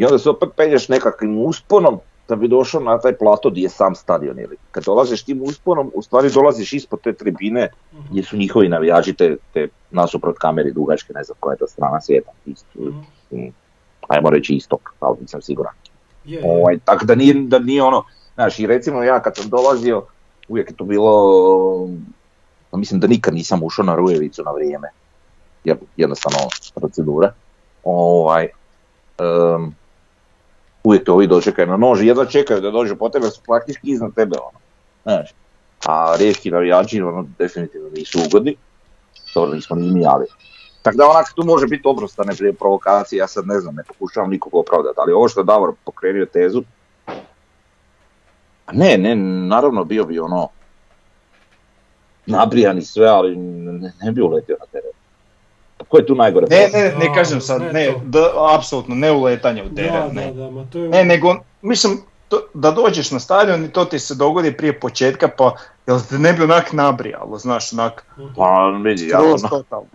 i onda se opet penješ nekakvim usponom da bi došao na taj plato gdje je sam stadion. Ili kad dolaziš tim usponom, u stvari dolaziš ispod te tribine gdje su njihovi navijači te, te nasuprot kameri dugačke, ne znam koja je to strana svijeta, ist, Mhm. ajmo reći istok, ali nisam siguran. Je, je. Ovaj, tako da nije, da nije ono, znaš, i recimo ja kad sam dolazio, uvijek je to bilo, pa mislim da nikad nisam ušao na Rujevicu na vrijeme, jer jednostavno procedura. Ovaj, em, uvijek te ovi dočekaju na nož i jedva čekaju da dođu po tebe, su praktički iznad tebe, ono, znaš. A riječki navijači, ono, definitivno nisu ugodni, dobro nismo ni ali tako da onak tu može biti obrostane prije provokacije, ja sad ne znam, ne pokušavam nikog opravdati, ali ovo što je Davor pokrenio tezu, ne, ne, naravno bio bi ono nabrijan i sve, ali ne, ne bi uletio na teren. Ko je tu najgore? Ne, ne, ne Da, kažem sad, ne ne, to. da, apsolutno, ne uletanje u teren, da, ne. da, ma to je... Ne, nego, mislim, to, da dođeš na stadion i to ti se dogodi prije početka, pa jel te ne bi onak nabrijalo, znaš, onak, Pa vidi, ja ono, totalno.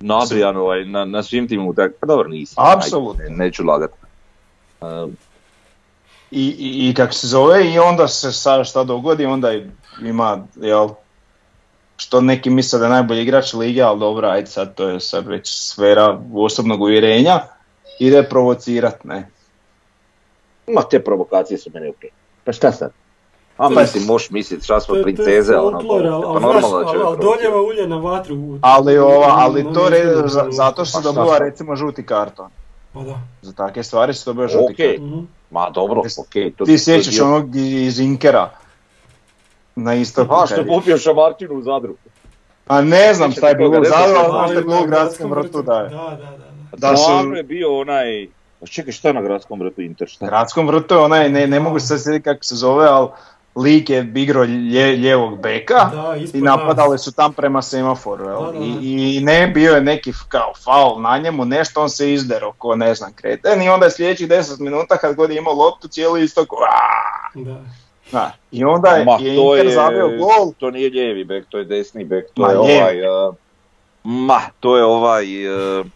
nabrijan ovaj, na, na svim tim utak, pa dobro nisam. Apsolutno. ajde, ne- neću lagat. Uh, I, i, i kako se zove, i onda se sad šta dogodi, onda ima, jel, što neki misle da je najbolji igrač lige, ali dobro, ajde sad, to je sad već sfera osobnog uvjerenja, ide provocirat, ne. ma te provokacije su meni okej. Pa šta sad? A Pa- mislim, možeš misliti šta smo To je- to je princeze, ono, pa normalno da će ali, doljeva ulje na vatru. Ali, ova, ali to zato što Pa se dobiva recimo žuti karton. Pa da. Za takve stvari se dobiva žuti karton. Mhm. Ma dobro, okej. to- Ti sjećaš onog iz Inkera na istoku. A što je- popio šamarčinu u Zadru. A ne znam šta je bilo u Zadru, ali znam šta je bilo u gradskom vrtu, da je. Da, da, da. da. Su- je bio onaj... Pa čekaj, šta je na gradskom vrtu Inter? U Šta? gradskom vrtu je onaj, ne, ne mogu se sad sjetiti kako se zove, ali lik je igrao lje, lijevog beka Da, i nas. napadali su tam prema semaforu. jel? Da, da, da. I, I ne, bio je neki kao faul na njemu, nešto on se izdero ko ne znam kreten i onda je sljedećih 10 minuta kad god je imao loptu cijeli istok, aaa, Da. znaš. I onda je, Ma, je to Inter je- zabio gol, To nije lijevi bek, to je desni bek, to Ma, je ovaj... uh, ma, to je ovaj... uh,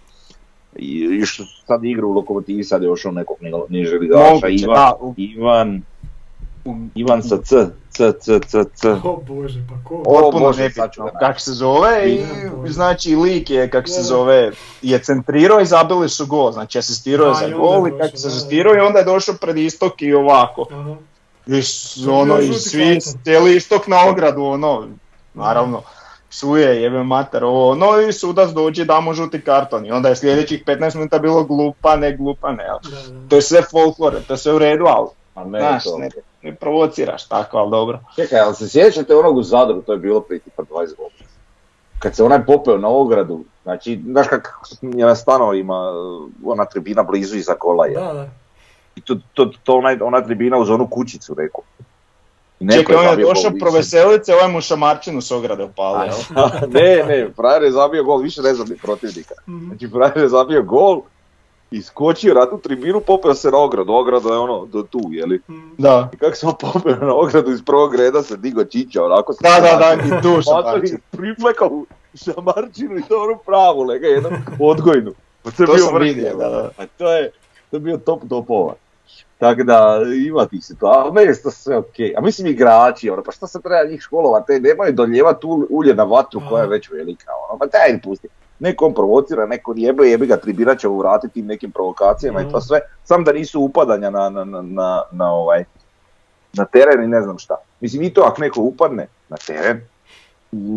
i- i što sad igra u Lokomotivi, sad je došao nekog ni- niže ligaša, Moguće, Ivan, da, u- Ivan, Ivan sa C, C, C, C, C. O bože, pa ko? O, potpuno Bože, sad ću nebitno ga kako se zove i znači lik je kako se zove je centrirao i zabili su gol, znači asistirao je za gol i kako se asistirao i onda je došao pred istok i ovako. Aha. I ono i svi cijeli istok na ogradu ono naravno suje jebe mater ovo ono i sudac dođe da mu žuti karton i onda je sljedećih 15 minuta bilo glupa ne glupa ne to je sve folklore, to je sve u redu ali A meni znaš to- ne, ne provociraš tako ali dobro. Čekaj, ali se sjećate onog u Zadru, to je bilo prije tipa 20 godina. Kad se onaj popeo na ogradu, znači, znaš kak je na stanovima ona tribina blizu iza kola je. Da, da. I to, to, to onaj, ona tribina uz onu kućicu, rekao. I neko Čekaj, on je došao više. proveselit se, ovaj mu šamarčinu s ograde upalio. jel? ne, ne, frajer je zabio gol, više ne znam ni protivnika. Mhm. Znači, frajer je zabio gol, iskočio na tu tribinu, popeo se na ogradu, ograda je ono do tu, jeli? Mhm. Da. I kako se on popeo na ogradu iz prvog reda se digo čića, onako se Da, da, da, i tu šamarčinu. priflekao u šamarčinu i to onu pravu, lega jednu odgojnu. Pa to To bio sam vidio, da, da. Pa to je, to je bio top topova. Tako da ima tih situacija, ali meni je to sve okej. A mislim igrači, ono, pa šta se treba njih školovati, nemaju doljevati ul- ulje na vatru koja je već velika, ono, pa daj im pusti. Neko on provocira, neko jebe, jebi ga, tribina će vratiti tim nekim provokacijama i to Mhm. sve, sam da nisu upadanja na, na, na, na, na ovaj, na teren i ne znam šta. Mislim i to ako neko upadne na teren,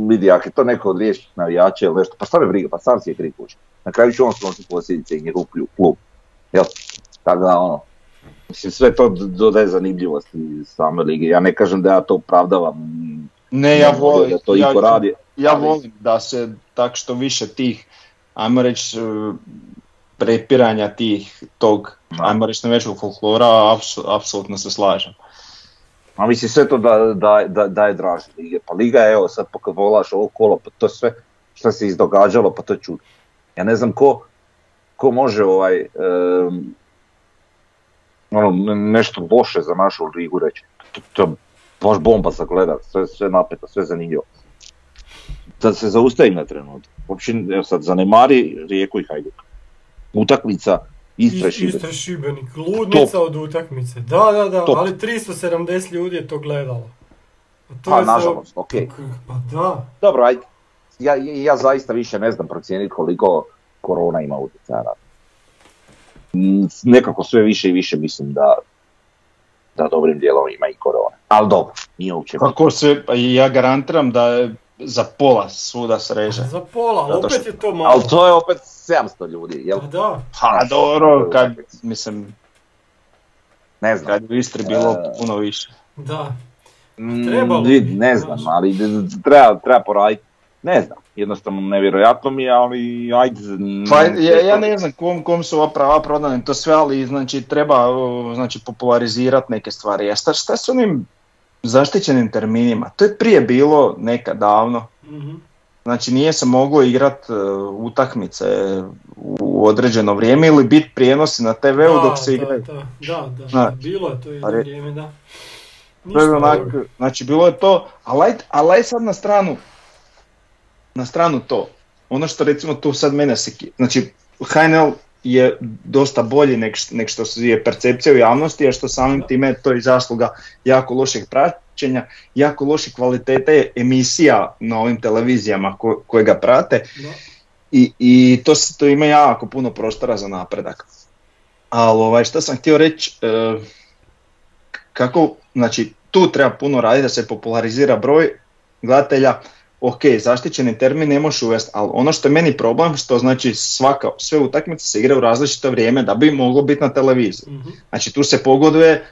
vidi ako je to neko od riječnih navijača ili nešto, pa šta me briga, pa sam si je kriv kući. Na kraju će on snositi posljedice i njegov klub. Jel? Tako da ono, mislim sve to dodaje zanimljivosti same lige. Ja ne kažem da ja to opravdavam. Ne, ja volim, Da to ja, iko radi. ja ali- volim da se tak što više tih, ajmo reći, e, prepiranja tih, tog, ajmo reći, većeg folklora, apsolutno se slažem. A mislim sve to da, da, da, da je draže lige. Pa liga je evo sad pa kad volaš ovo kolo, pa to sve što se izdogađalo, pa to je čudno. Ja ne znam ko, ko može ovaj, em, ono, ne- nešto loše za našu ligu reći. To, to je baš bomba za gledat, sve, sve napeto, sve zanimljivo. Da se zaustavi na trenutak. Uopće, evo sad, zanemari Rijeku i Hajduk. Utakmica Istra Šibenik. Istra Šibenik, ludnica od utakmice. Da, da, da, Top. ali 370 ljudi je to gledalo. A to Pa, je nažalost, okej. Pa da. Dobro, ajde. Ja, ja zaista više ne znam procijeniti koliko korona ima utjecaja na to. Mm, Nekako sve više i više mislim da da dobrim dijelom ima i korona. Ali dobro, nije uopće. Kako se, pa ja garantiram da je za pola svuda sreže. Za pola, opet što- je to malo. Ali to je opet 700 ljudi, jel? Pa da. A dobro, kad, mislim, Ne znam. kad je u Istri bilo E, puno više. Da. Mm, trebalo bi, ne znam, ali treba, treba poraditi. Ne znam, jednostavno nevjerojatno mi je, ali ajde. Pa ja, ja ne znam kom, kom su ova prava prodane, to sve, ali znači treba uh, znači, popularizirati neke stvari. A šta, šta s onim zaštićenim terminima. To je prije bilo nekad davno. Mhm. Znači nije se moglo igrat e, utakmice u određeno vrijeme ili biti prijenosi na TV-u Da, dok se da, igraju. Da, da, da, Znači, bilo je to jedno vrijeme, da. To je Ništa onak, znači bilo je to, ali aj sad na stranu, na stranu to. Ono što recimo tu sad mene se, znači HNL je dosta bolji nek, nek što je percepcija u javnosti, a što samim time to je i zasluga jako lošeg praćenja, jako loše kvalitete emisija na ovim televizijama ko- koje ga prate i, i to, se- to ima jako puno prostora za napredak. Ali ovaj, što sam htio reći, e, kako, znači tu treba puno raditi da se popularizira broj gledatelja, ok, zaštićeni termin ne možeš uvesti, ali ono što je meni problem, što znači svaka, sve utakmice se igraju u različito vrijeme da bi moglo biti na televiziji. Mhm. Znači tu se pogoduje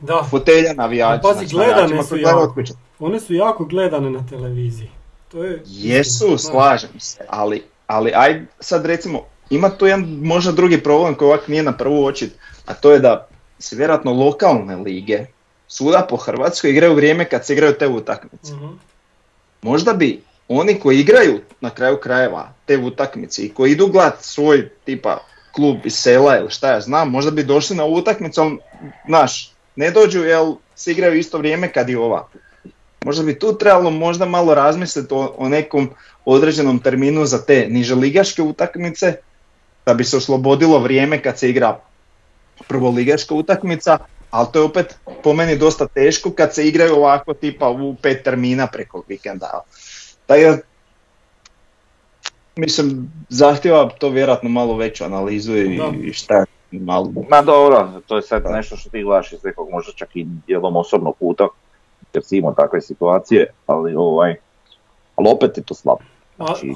Da, fotelja navijača. pazi, znači, gledane su jako. one su jako gledane na televiziji. To je Jesu, slažem se, ali, ali aj sad recimo, ima tu jedan možda drugi problem koji ovak nije na prvu očit, a to je da se vjerojatno lokalne lige svuda po Hrvatskoj igraju vrijeme kad se igraju te utakmice. Mhm. Možda bi oni koji igraju na kraju krajeva te utakmice i koji idu gledat svoj tipa klub iz sela ili šta ja znam, možda bi došli na ovu utakmicu, ali znaš, ne dođu jer se igraju isto vrijeme kad i ova. Možda bi tu trebalo možda malo razmisliti o, o nekom određenom terminu za te niželigaške utakmice, da bi se oslobodilo vrijeme kad se igra prvoligaška utakmica, ali to je opet po meni dosta teško kad se igraju ovako tipa u pet termina preko vikenda. Da, mislim, zahtjeva to vjerojatno malo veću analizu i, i šta malo... Ma dobro, to je sad Da. nešto što ti gledaš iz nekog možda čak i dijelom osobnog puta, jer si imao takve situacije, ali ovaj, ali opet je to slabo. Znači.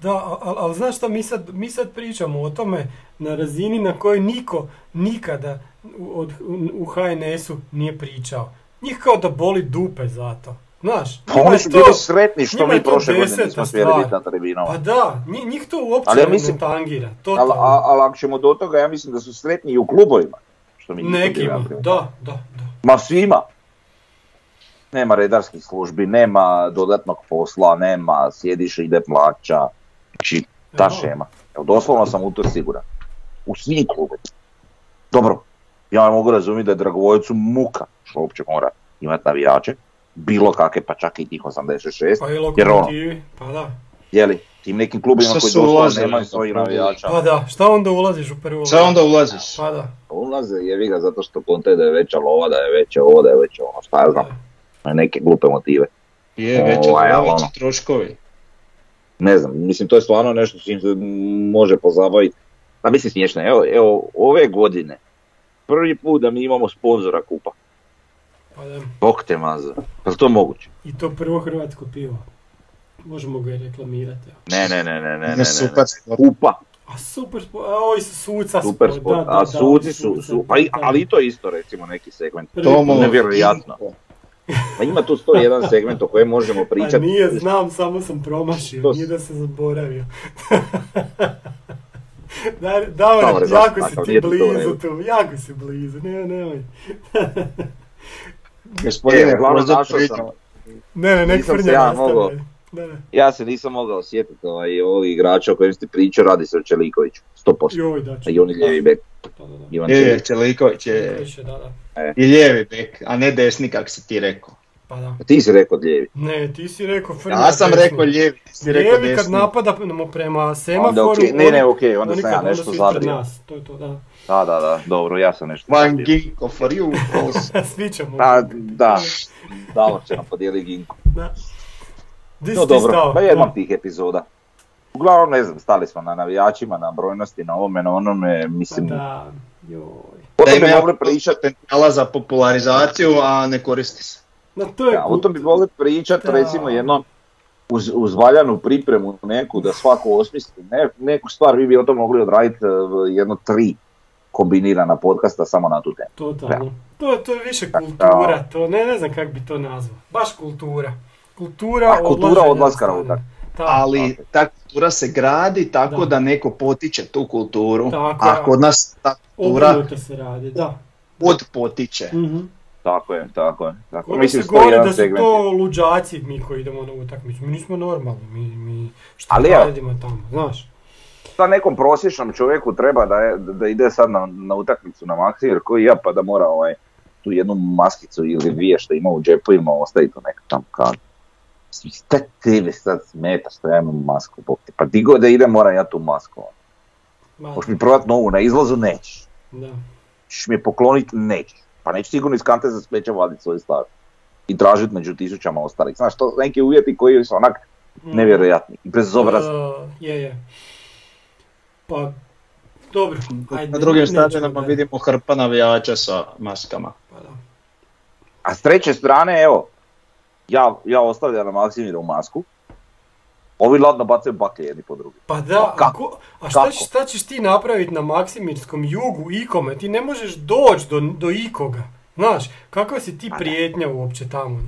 Da, ali al, znaš šta, mi sad, mi sad pričamo o tome na razini na kojoj niko nikada u, od, u, HNS-u nije pričao. Njih kao da boli dupe za to. Znaš, Pa oni su to- bili sretni što mi prošle godine nismo smjeli biti na tribinama. Pa da, njih, to uopće Ali ja mislim- ne tangira. Ali, Totalno. a- ali ako ćemo do toga, ja mislim da su sretni i u klubovima. Što mi Nekima, da, da, da. Ma svima. Nema redarskih službi, nema dodatnog posla, nema sjediše ide plaća. Znači, ta Evo. šema. Evo, doslovno sam u to siguran. U svim klubovima. Dobro, ja mogu razumjeti da je Dragovoljcu muka što uopće mora imati navijače. Bilo kakve, pa čak i tih 86. Pa i Jer ono, lokomotivi, pa da. jeli, tim nekim klubima koji su doslovno ulazili nemaju svojih navijača. Pa da, šta onda ulaziš u prvu Šta onda ulaziš? Pa da. Ulaze jevi ga zato što konte da je veća lova, da je veće ovo, da je veće ono, šta ja znam, neke glupe motive. Je, veće, ali veći ono. troškovi. Ne znam, mislim to je stvarno nešto s čim se može pozabaviti. Pa mislim smiješno, evo, evo, ove godine, prvi put da mi imamo sponzora kupa. Pa da. Bog te maza. Pa je to moguće? I to prvo hrvatsko pivo. Možemo ga i reklamirati. Ne, ne, ne, ne, ne, ne, Ne, ne, super ne. Kupa, A super sport, a ovi su suca super sport, sport, da, da, a da, suci su, su pa i, ali i to je isto recimo neki segment. Prvi Tomo, put. nevjerojatno. Pa ima tu 101 segment o kojem možemo Pa pričati. nije, znam, samo sam promašio, To nije da se zaboravio. da, Dobar, jako da, si ti blizu tu, jako si blizu, ne, nemoj. Gospodine, E, uglavnom našao sam, Ne, ne, nek Frnja ja mogao. Da, da. ja se nisam mogao sjetiti ovaj, ovih igrača o kojim ste pričao, radi se o Čelikoviću, 100%. Joj, da. I on je lijevi bek, Da, da, da. Ivan Je, je, Čelik. Čeliković je da, da. i lijevi bek, a ne desni kak si ti rekao. Pa da. Ti si rekao lijevi. Ne, ti si rekao Frnja Ja sam desni. rekao lijevi, ti si rekao Lijevi kad desni. napadamo prema semaforu, Onda okej, ne, ne, okej, onda oni sam ja kad nešto nas, to je to, da. Da, da, da, dobro, ja sam nešto zabio. Ginko for you. boss. Svi ćemo. Pa, da, Davor će nam podijeliti ginku. Da. Di No dobro, pa jednom Da. tih epizoda. Uglavnom, ne znam, stali smo na navijačima, na brojnosti, na ovome, na onome, mislim, Pa da, joj. o Da tom ima bi mogli jako pričat, potencijala za popularizaciju, a ne koristi se. No to je ja, o tom bi mogli pričat, Da. recimo, jednom, uz, uz valjanu pripremu neku, da svako osmisli ne, neku stvar, vi bi o tom mogli odraditi eh, jedno tri kombinirana podcasta samo na tu temu. Totalno. To, to je više kultura, to ne, ne znam kako bi to nazvao. Baš kultura. Kultura, A, kultura odlaženja odlaska na. Ta- Ali ta kultura se gradi tako Da. da, neko potiče tu kulturu. Tako a kod nas ta kultura se radi, da. od potiče. Mhm. Tako je, tako je. Tako, Kod mislim, se to govori da su segment. to luđaci mi koji idemo na utakmicu. Mi nismo normalni, mi, mi šta Ali radimo tamo, znaš. Sa nekom prosječnom čovjeku treba da, je- da ide sad na, na utakmicu na Maksimir koji ja pa da mora ovaj, tu jednu maskicu ili dvije što ima u džepovima ostaviti u nekak tam kad. Šta tebi sad smeta što ja imam masku? Bog te, Pa di god da ide moram ja tu masku. ono. Ma, Hoćeš mi prodat novu na izlazu? Nećeš. da. Ćeš mi je pokloniti? Nećeš. Pa nećeš sigurno iz kante za smeće vaditi svoje stvari. I tražiti među tisućama ostalih. Znaš, to neki uvjeti koji su onak Mm. nevjerojatni i bezobrazni. Uh, je, je. Pa, dobro. Ajde, Na drugim stadionama vidimo hrpa navijača sa maskama. Pa da. A s treće strane, evo, ja, ja ostavljam na Maksimiru masku, ovi ladno bacaju baklje jedni po drugi. Pa da, Pa a, kako? ko- a šta, šta ćeš ti napraviti na Maksimirskom jugu ikome? Ti ne možeš doći do, do ikoga. Znaš, kakva si ti prijetnja uopće tamo?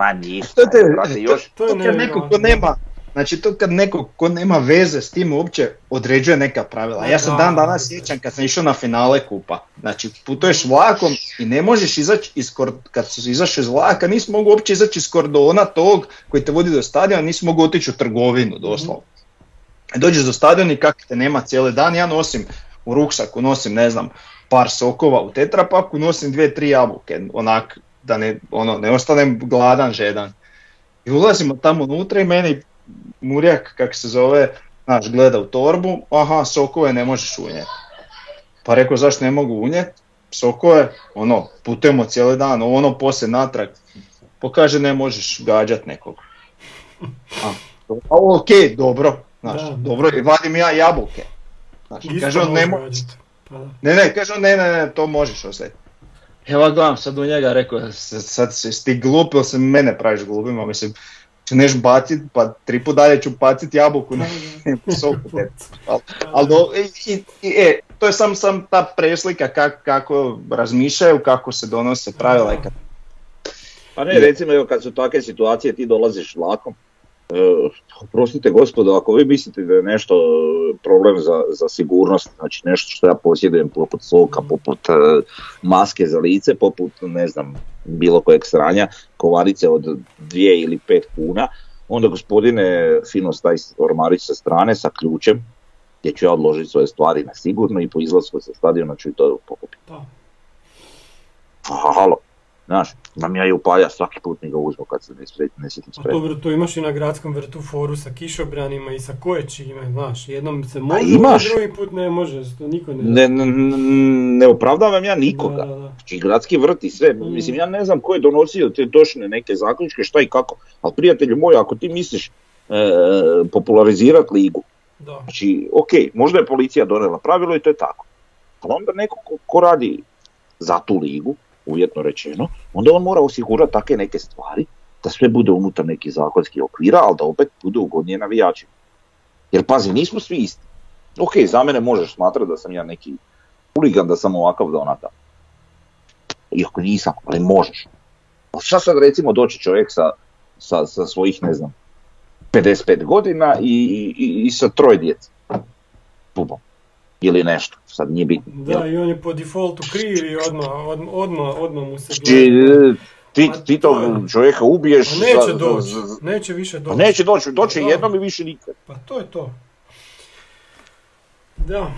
Ma ništa, To, te, brate, još, To je to kad neko ko nema, znači to kad neko ko nema veze s tim uopće određuje neka pravila. Ja sam Da. dan danas sjećam kad sam išao na finale kupa. Znači putuješ vlakom i ne možeš izaći iz kor- kad su izašli iz vlaka, nisi mogu uopće izaći iz kordona tog koji te vodi do stadiona, nisi mogu otići u trgovinu doslovno. I Dođeš do stadiona i kako te nema cijeli dan, ja nosim u ruksaku, nosim ne znam, par sokova u tetrapaku, nosim dvije, tri jabuke, onak da ne, ono, ne ostanem gladan, žedan. I ulazimo tamo unutra i meni Murjak, kak se zove, znaš, gleda u torbu, aha, sokove ne možeš unijeti. Pa rekao, zašto ne mogu unijeti? Sokove, ono, putujemo cijeli dan, ono, poslije natrag. Pokaže, ne možeš gađat nekog. A, a ok, dobro, znaš, Da. dobro, i vadim ja jabuke. Znaš, Isto kaže on, ne može možeš. Pa. Ne, ne, kaže on, ne, ne, ne, to možeš ostaviti. Evo gledam sad u njega, rekao, sad, sad si ti glup ili se mene praviš glupima, mislim, ću neš bacit, pa tri put dalje ću bacit jabuku na soku. Ali al do, i, i, i, e, to je sam, sam ta preslika kak, kako razmišljaju, kako se donose pravila i kad Pa ne, recimo evo kad su takve situacije ti dolaziš vlakom, e, oprostite gospodo, ako vi mislite da je nešto e, problem za, za sigurnost, znači nešto što ja posjedujem poput soka, poput e, maske za lice, poput ne znam bilo kojeg sranja, kovarice od dvije ili pet kuna, onda gospodine fino stavi ormarić sa strane sa ključem, gdje ću ja odložiti svoje stvari na sigurno i po izlasku sa stadiona ću i to pokupiti. Da. A, halo, znaš, imam ja i upalja svaki put mi ga uzmu kad se ne, spre, ne sjetim A spremno. dobro, to imaš i na gradskom vrtu foru sa kišobranima i sa kojećima, znaš, jednom se može, imaš. drugi put ne može, to niko ne... Ne, ne, ne opravdavam ja nikoga. Da, da, da. Znači gradski vrt i sve, Mm. mislim ja ne znam ko je donosio te točne neke zaključke šta i kako, ali prijatelju moj ako ti misliš e, popularizirati ligu, Da. znači ok, možda je policija donijela pravilo i to je tako, ali onda neko ko, ko radi za tu ligu, uvjetno rečeno, onda on mora osigurati takve neke stvari da sve bude unutar nekih zakonskih okvira, ali da opet bude ugodnije navijačima. Jer pazi, nismo svi isti. Ok, za mene možeš smatrati da sam ja neki huligan, da sam ovakav da onakav. Iako nisam, ali možeš. Ali šta sad recimo doći čovjek sa, sa, sa svojih, ne znam, 55 godina i, i, i sa troje djece. Bubom. Ili nešto, sad nije bitno. Da, jel? i on je po defaultu kriv i odmah, odmah, odmah, mu se gleda. ti, Pa ti to tog čovjeka ubiješ. A neće doći, neće više Pa doći. neće doći, doći jednom i više nikad. Pa to je to. Da.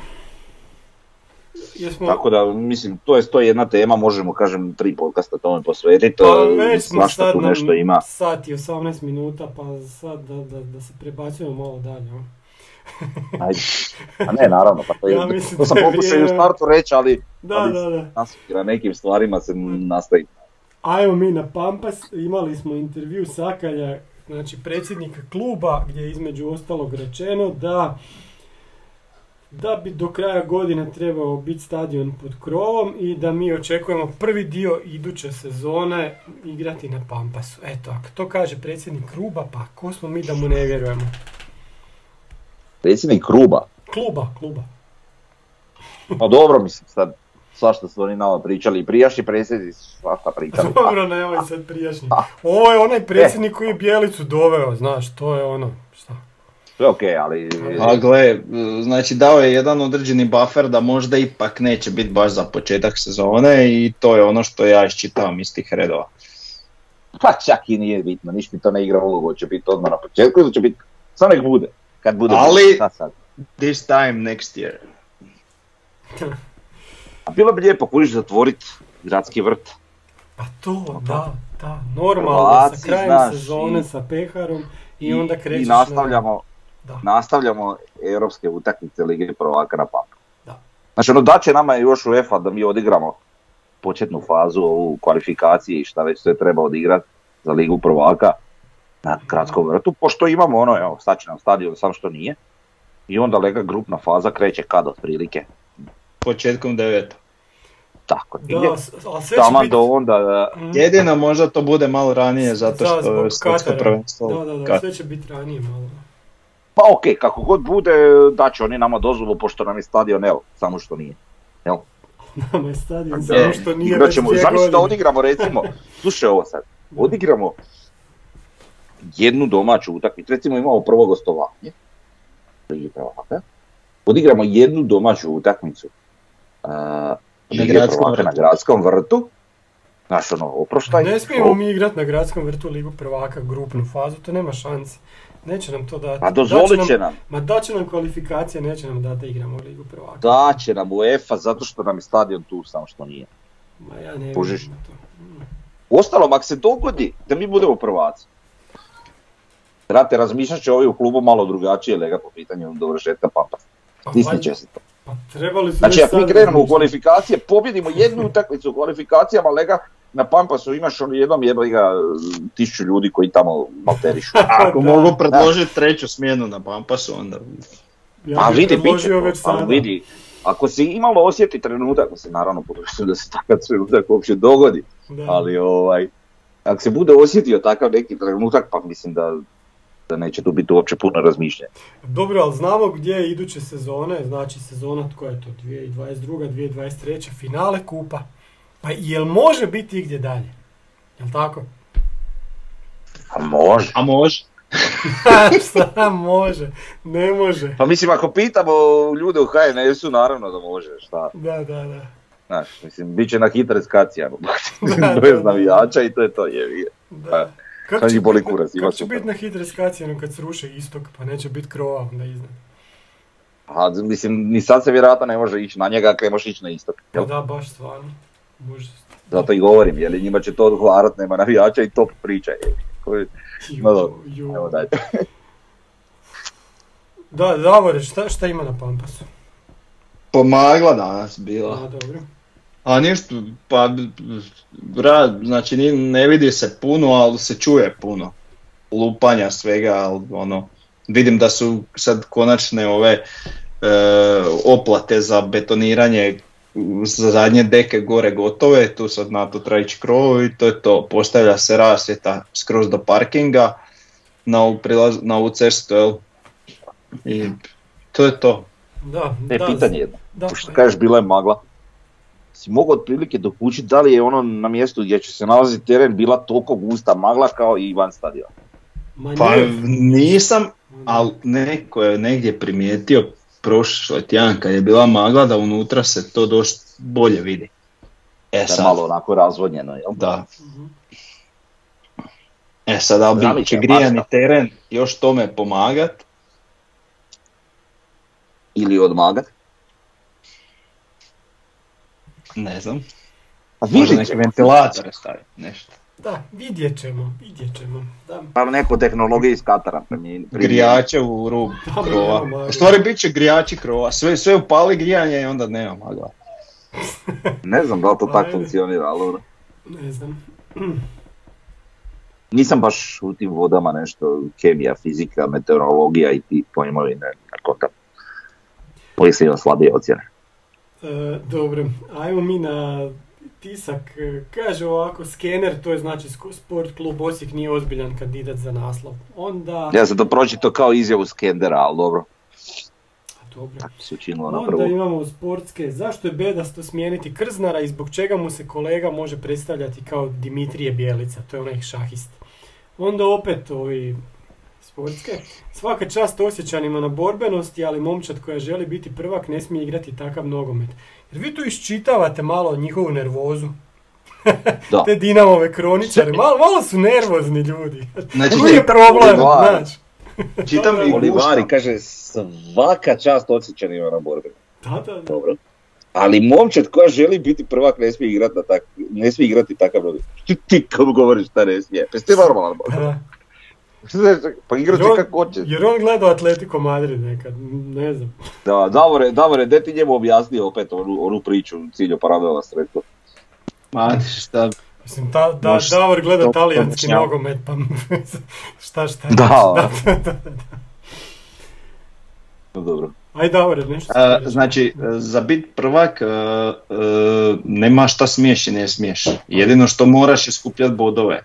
Jesmo... Tako da, mislim, to je, to je jedna tema, možemo, kažem, tri podcasta tome posvetiti. Pa e, već smo sad tu nešto ima. sat i 18 minuta, pa sad da, da, da se prebacujemo malo dalje. Ajde. A ne, naravno, pa to, je, Ja mislim to sam pokušao i u startu reći, ali Da, Ali- da, da. na nekim stvarima se nastavi. Ajmo mi na Pampas, imali smo intervju Sakalja, znači predsjednika kluba, gdje je između ostalog rečeno da da bi do kraja godine trebao biti stadion pod krovom i da mi očekujemo prvi dio iduće sezone igrati na Pampasu. Eto, ako to kaže predsjednik kluba, pa ko smo mi da mu ne vjerujemo? Predsjednik Kruba, Kluba, kluba. pa dobro mislim sad, svašta su oni nama pričali, i prijašnji predsjednici su svašta pričali. Dobro, nemoj sad prijašnji. Ovo je onaj predsjednik koji je Bijelicu doveo, znaš, to je ono, šta? Sve okej, ali... A gle, znači dao je jedan određeni buffer da možda ipak neće biti baš za početak sezone i to je ono što ja iščitavam iz tih redova. Pa čak i nije bitno, niš mi to ne igra ulogu, će biti odmah na početku ili će biti, samo nek bude, kad bude. Ali- šta sad. This time next year. A bilo bi lijepo kužiš zatvorit gradski vrt. Pa to, da, da, normalno, sa krajem znaš, sezone, i- sa peharom i, onda krećeš I nastavljamo, Da. nastavljamo europske utakmice Lige prvaka na papu. Da. Znači ono da će nama još UEFA da mi odigramo početnu fazu ovu kvalifikacije i šta već sve treba odigrati za Ligu prvaka na gradskom vrtu, pošto imamo ono, evo, sad će nam stadion, samo što nije. I onda lega grupna faza kreće kad otprilike, Početkom deveta. tako Da, biti... do onda, Mm, Jedino možda to bude malo ranije zato što je svjetsko prvenstvo. Da, da, sve će biti ranije malo. pa ok, kako god bude, daće oni nama dozvolu, pošto nam je stadion, evo, samo što nije. Jel? Nama je stadion E, samo što nije igrat već ćemo, dvije zamisli da odigramo recimo, slušaj ovo sad, odigramo jednu domaću utakmicu, recimo imamo prvo gostovanje, Ligi prvaka, odigramo jednu domaću utakmicu uh, Lige gradskom na gradskom vrtu, znaš ono, oproštaj, Ne smijemo mi igrat na gradskom vrtu Ligu prvaka grupnu fazu, to nema šanse. Neće nam to dati. pa dozvolit će nam, Ma daće nam kvalifikacije, neće nam dati da igramo Ligu prvaka. da će nam UEFA zato što nam je stadion tu, samo što nije. Ma ja ne na to. Mm. Ostalom, ako se dogodi da mi budemo prvaci, Rate, razmišljat će ovi u klubu malo drugačije lega po pitanju dovršetka pampa. Pa Isniće valjda- se to. Pa trebali su Znači, ako mi krenemo u razmišljati. kvalifikacije, pobjedimo jednu utakmicu u kvalifikacijama, lega, na Pampasu imaš ono jednom jeba ga tisuću ljudi koji tamo malterišu. Ako Da. mogu predložiti treću smjenu na Pampasu, onda... Ja Pa vidi, će već ali sada. vidi, ako se imalo osjeti trenutak, ako se naravno podržim da se takav trenutak uopće dogodi, Da. ali ovaj, ako se bude osjetio takav neki trenutak, pa mislim da, da neće tu biti uopće puno razmišljanja. Dobro, ali znamo gdje je iduće sezone, znači sezona koja je to 2022. 2023. finale kupa. Pa jel može biti igdje dalje? Jel tako? Pa može. A može. Šta može? Ne može. Pa mislim, ako pitamo ljude u HNS-u, naravno da može, šta. Da, da, da. Znaš, mislim, bit će na hitre Da, bez navijača i to je to, je. da. Pa, Kako će, boli biti, kurac, ima kako će super. biti na hitre kad sruše istok, pa neće biti krova onda iznad? A, mislim, ni sad se vjerojatno ne može ići na njega ako ne možeš ići na istok. Pa Jel? da, baš stvarno. Može. Zato i govorim, jer njima će to odgovarat, nema navijača i top priča. Je. Koji- No dobro. Evo daj. Da, Davore, šta, šta ima na Pampasu? Pomagla danas bila. A, dobro. A ništa, pa rad, znači ne vidi se puno, ali se čuje puno. Lupanja svega, ali ono, vidim da su sad konačne ove e, oplate za betoniranje za zadnje deke gore gotove, tu sad na to treba ići krov i to je to. Postavlja se rasvjeta skroz do parkinga na ovu, prilaz, na ovu cestu, jel? I to je to. Da, E, da, pitanje jedno. Da, Pošto kažeš bila je magla. Si mogao otprilike dokučiti da li je ono na mjestu gdje će se nalaziti teren bila toliko gusta magla kao i van stadiona. Pa nisam, ali neko je negdje primijetio prošli tjedan kad je bila magla da unutra se to dosta bolje vidi. E sad, malo onako razvodnjeno, jel? da. Mhm. E sad, ali će grijani mašta. teren još tome pomagat? Ili odmagat. Ne znam. A Možda vidit ventilatore staviti, nešto. Da, vidjet ćemo, vidjet ćemo. Da, Pa neko tehnologije iz Katara primi- Grijače u rub Tamo krova. nema. U stvari bit će grijači krova. Sve, sve upali grijanje i onda nema magla. Ne znam da li to Pa tako funkcionira, ali dobro. ne znam. Nisam baš u tim vodama nešto, kemija, fizika, meteorologija i ti pojmovi ne, ne kontam. Uvijek sam imao slabije ocjene. E, dobro, ajmo mi na tisak. E, Kaže ovako, skener, to je znači sport klub Osijek nije ozbiljan kandidat za naslov. Onda, Ja sam to pročito kao izjavu Skendera, ali dobro, A, dobro. tako se učinilo na Onda imamo sportske, zašto je bedasto smijeniti Krznara i zbog čega mu se kolega može predstavljati kao Dimitrije Bjelica, to je onaj šahist. Onda opet ovi sportske. Svaka čast osjećanima na borbenosti, ali momčad koja želi biti prvak ne smije igrati takav nogomet. Jer vi tu iščitavate malo njihovu nervozu. Da. Te Dinamove kroničare, malo, malo su nervozni ljudi. Znači, Tu je problem, znaš. Čitam i Olivari kaže svaka čast osjećanima na borbi. Da, da, da. Dobro. Ali momčad koja želi biti prvak ne smije igrati, na tak, ne smije igrati takav nogomet. Ti, ti kako govoriš šta ne smije? Pa ti normalan Pa će on- kako hoće. Jer on gledao Atletico Madrid nekad, ne znam. Da, Davore, Davore, de ti njemu objasnio opet onu, onu priču cilju paralelna sredstva. Ma, šta, Mislim, ta, da, Možeš Davor gleda to talijanski nogomet, pa šta šta. Da. da, da, da. No, dobro. Aj Davore, nešto. A, znači, za bit prvak e, e, nema šta smiješ i ne smiješ. Jedino što moraš je skupljati bodove.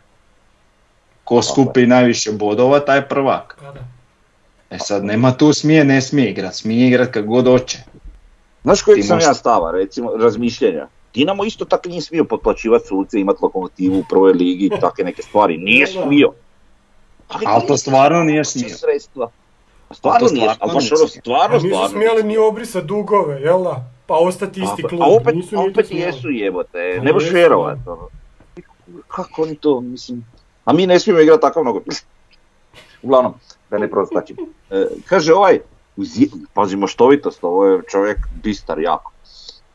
Ko skupi najviše bodova, taj je prvak. Pa da. E sad, nema tu smije, ne smije igrat, smije igrat kad god hoće. Znaš kojeg Ti sam ja stava, recimo, razmišljenja? Dinamo isto tako nije smio potplaćivati suce, imati lokomotivu u prvoj ligi i takve neke stvari. Nije smio. Ali to stvarno nije smio. Sredstva. Stvarno to nije, stvarno ali baš ono stvarno, A nisu stvarno. smjeli ni obrisat dugove, jel da? Pa ostati isti A, klub. a opet, nisu opet jesu jebote, Pa ne jesu, vjerovat. ono. Kako oni to, mislim, a mi ne smijemo igrati takav nogomet. Uglavnom, da ne prostačim. E, kaže ovaj, uz je- pazi moštovitost, ovo je čovjek bistar jako.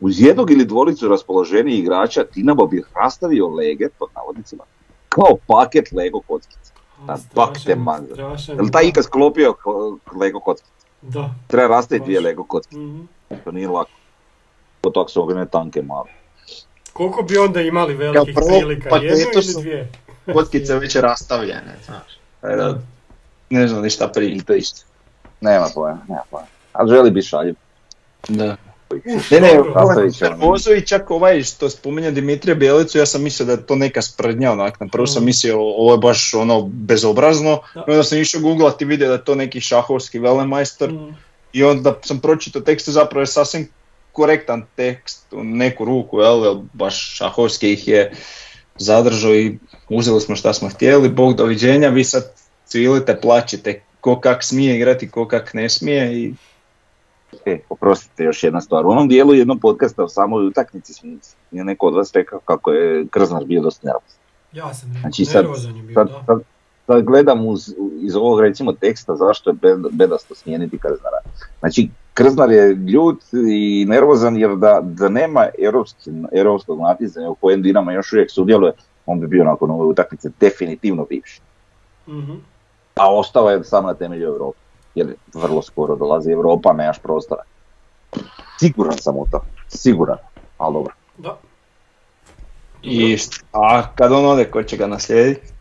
Uz jednog ili dvolicu raspoloženijih igrača Dinamo bi rastavio lege, pod navodnicima, kao paket Lego kockica. A, A, bak te strašan, manza. strašan. Jel taj ikad sklopio Lego kockice? Da. Treba rastaviti dvije. Lego kockice, Mhm. to nije lako. Kod tog su ogromne tanke male. Koliko bi onda imali velikih prilika? paketu Jednu ili su- dvije? Kockice već rastavljene, znaš. Da, ne znam ništa prije. To isto. Nema pojma, nema pojma. Ali želi biti šaljiv. Da. Ne, ne, i čak ovaj što spominje Dimitrija Bjelicu, ja sam mislio da je to neka sprdnja, onak, na prvo sam Mm. mislio ovo je baš ono bezobrazno, Da. onda sam išao googlati i vidio da je to neki šahovski velemajster Mhm. i onda sam pročitao tekst zapravo je sasvim korektan tekst u neku ruku, jel, jel baš šahovski ih je zadržao i uzeli smo šta smo htjeli, bog doviđenja, vi sad cvilite, plaćite ko kak smije igrati, ko kak ne smije i E, oprostite, još jedna stvar. U onom dijelu jednog podcasta o samoj utakmici smo- je neko od vas rekao kako je Krznar bio dosta nervozan. Ja sam Znači sad, nervozan je bio, sad, da. sad, sad gledam uz, iz ovog recimo teksta zašto je bed- bedasto smijeniti Krznara. Znači, Krznar je ljut i nervozan jer da, da nema europski, europskog natjecanja u kojem Dinamo još uvijek sudjeluje, on bi bio nakon ove utakmice definitivno bivši. Mhm. A ostao je samo na temelju Europe. Jer vrlo skoro dolazi Europa, nemaš prostora. Siguran sam u to. Siguran. Ali dobro. Da. I a kad on ode, ko će ga naslijediti?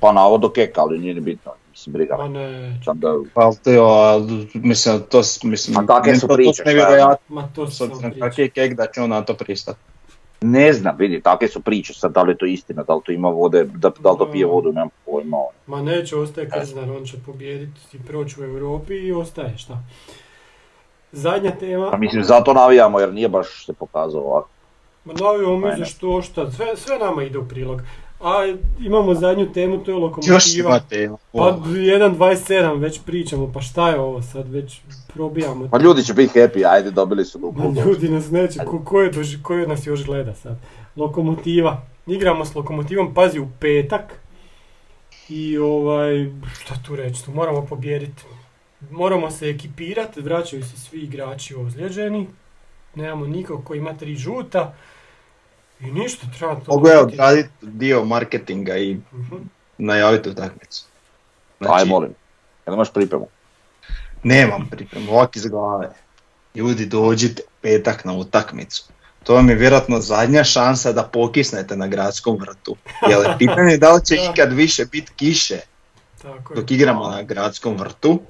Pa na ovo do keka, ali nije ni bitno. Mislim, briga. Pa ne, Sam da, Pa to, je, a, mislim, to, mislim, A kakve su to- to priče, je? nevjerojatno, ma to s sam obzirom kak je kek da će on na to pristati. ne znam, vidi, takve su priče, sad da li je to istina, da li to ima vode, da, da li to pije vodu, nemam pojma. ono. Ma neće, ostaje Krznar, on će pobijediti i proći u Europi i ostaje, šta. Zadnja tema, Pa mislim, zato navijamo, jer nije baš se pokazao ovako. ma navio mi za što šta, sve, sve nama ide u prilog. A imamo zadnju temu, to je Još lokomotiva. imate, Pa 1.27 već pričamo, pa šta je ovo sad, već probijamo. Pa ljudi će biti happy, ajde, dobili su. Ma ljudi nas neće, ko, ko, je ko je nas još gleda sad? Lokomotiva. Igramo s lokomotivom, pazi, u petak. I ovaj, šta tu reći, tu moramo pobijediti. Moramo se ekipirati, vraćaju se svi igrači ozlijeđeni. Nemamo nikog ko ima tri žuta. I ništa, treba to... Mogu ja biti. odraditi dio marketinga i Mhm. najaviti utakmicu. Aj, molim. Jel imaš pripremu? Nemam pripremu, ovak iz glave. Ljudi dođite petak na utakmicu. To vam je vjerojatno zadnja šansa da pokisnete na gradskom vrtu. Jer je pitanje da li će ikad više biti kiše Tako je. dok igramo na gradskom vrtu.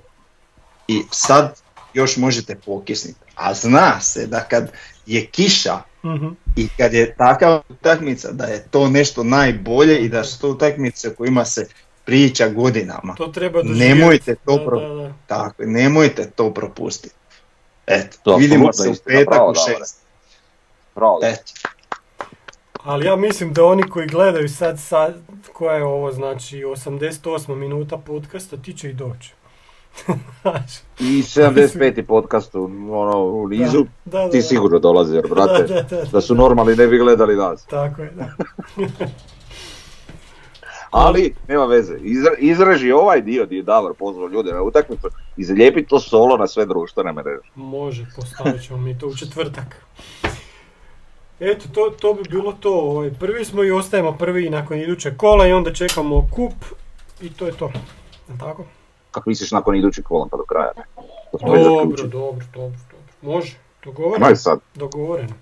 I sad još možete pokisniti. A zna se da kad je kiša Mhm. i kad je takva utakmica da je to nešto najbolje i da su to utakmice o kojima se priča godinama. To treba doživjeti. Nemojte to Da, pro- da, da. Tako, je, nemojte to propustiti. Eto, To vidimo se u petak u šest. Bravo. Eto, Ali ja mislim da oni koji gledaju sad, sad koja je ovo, znači 88 minuta podcasta, ti će i doći. I 75. podcast u, ono, u nizu, da, da, ti sigurno dolazi, jer, brate, Da, su normalni ne bi gledali nas. Tako je, da. Ali, nema veze, izra, izraži ovaj dio gdje je Davor pozvao ljude na utakmicu i zalijepi to solo na sve društvene mreže. Može, postavit ćemo mi to u četvrtak. Eto, to, to bi bilo to. Ovaj, prvi smo i ostajemo prvi nakon idućeg kola i onda čekamo kup i to je to. Jel tako? Kako misliš nakon idućeg kola pa do kraja? Ne? Dobro, dobro, dobro, dobro. Može, dogovoreno. Aj sad, Dogovoreno.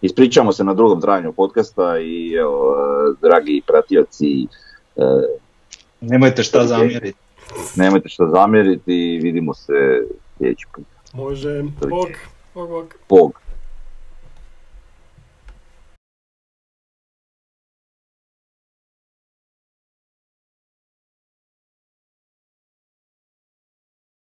ispričamo se na drugom trajanju podcasta i evo, e, dragi pratioci, e, Nemojte šta zamjeriti. nemojte što zamjeriti i vidimo se sljedeći put. Može. Bog, bog, bog. Bog.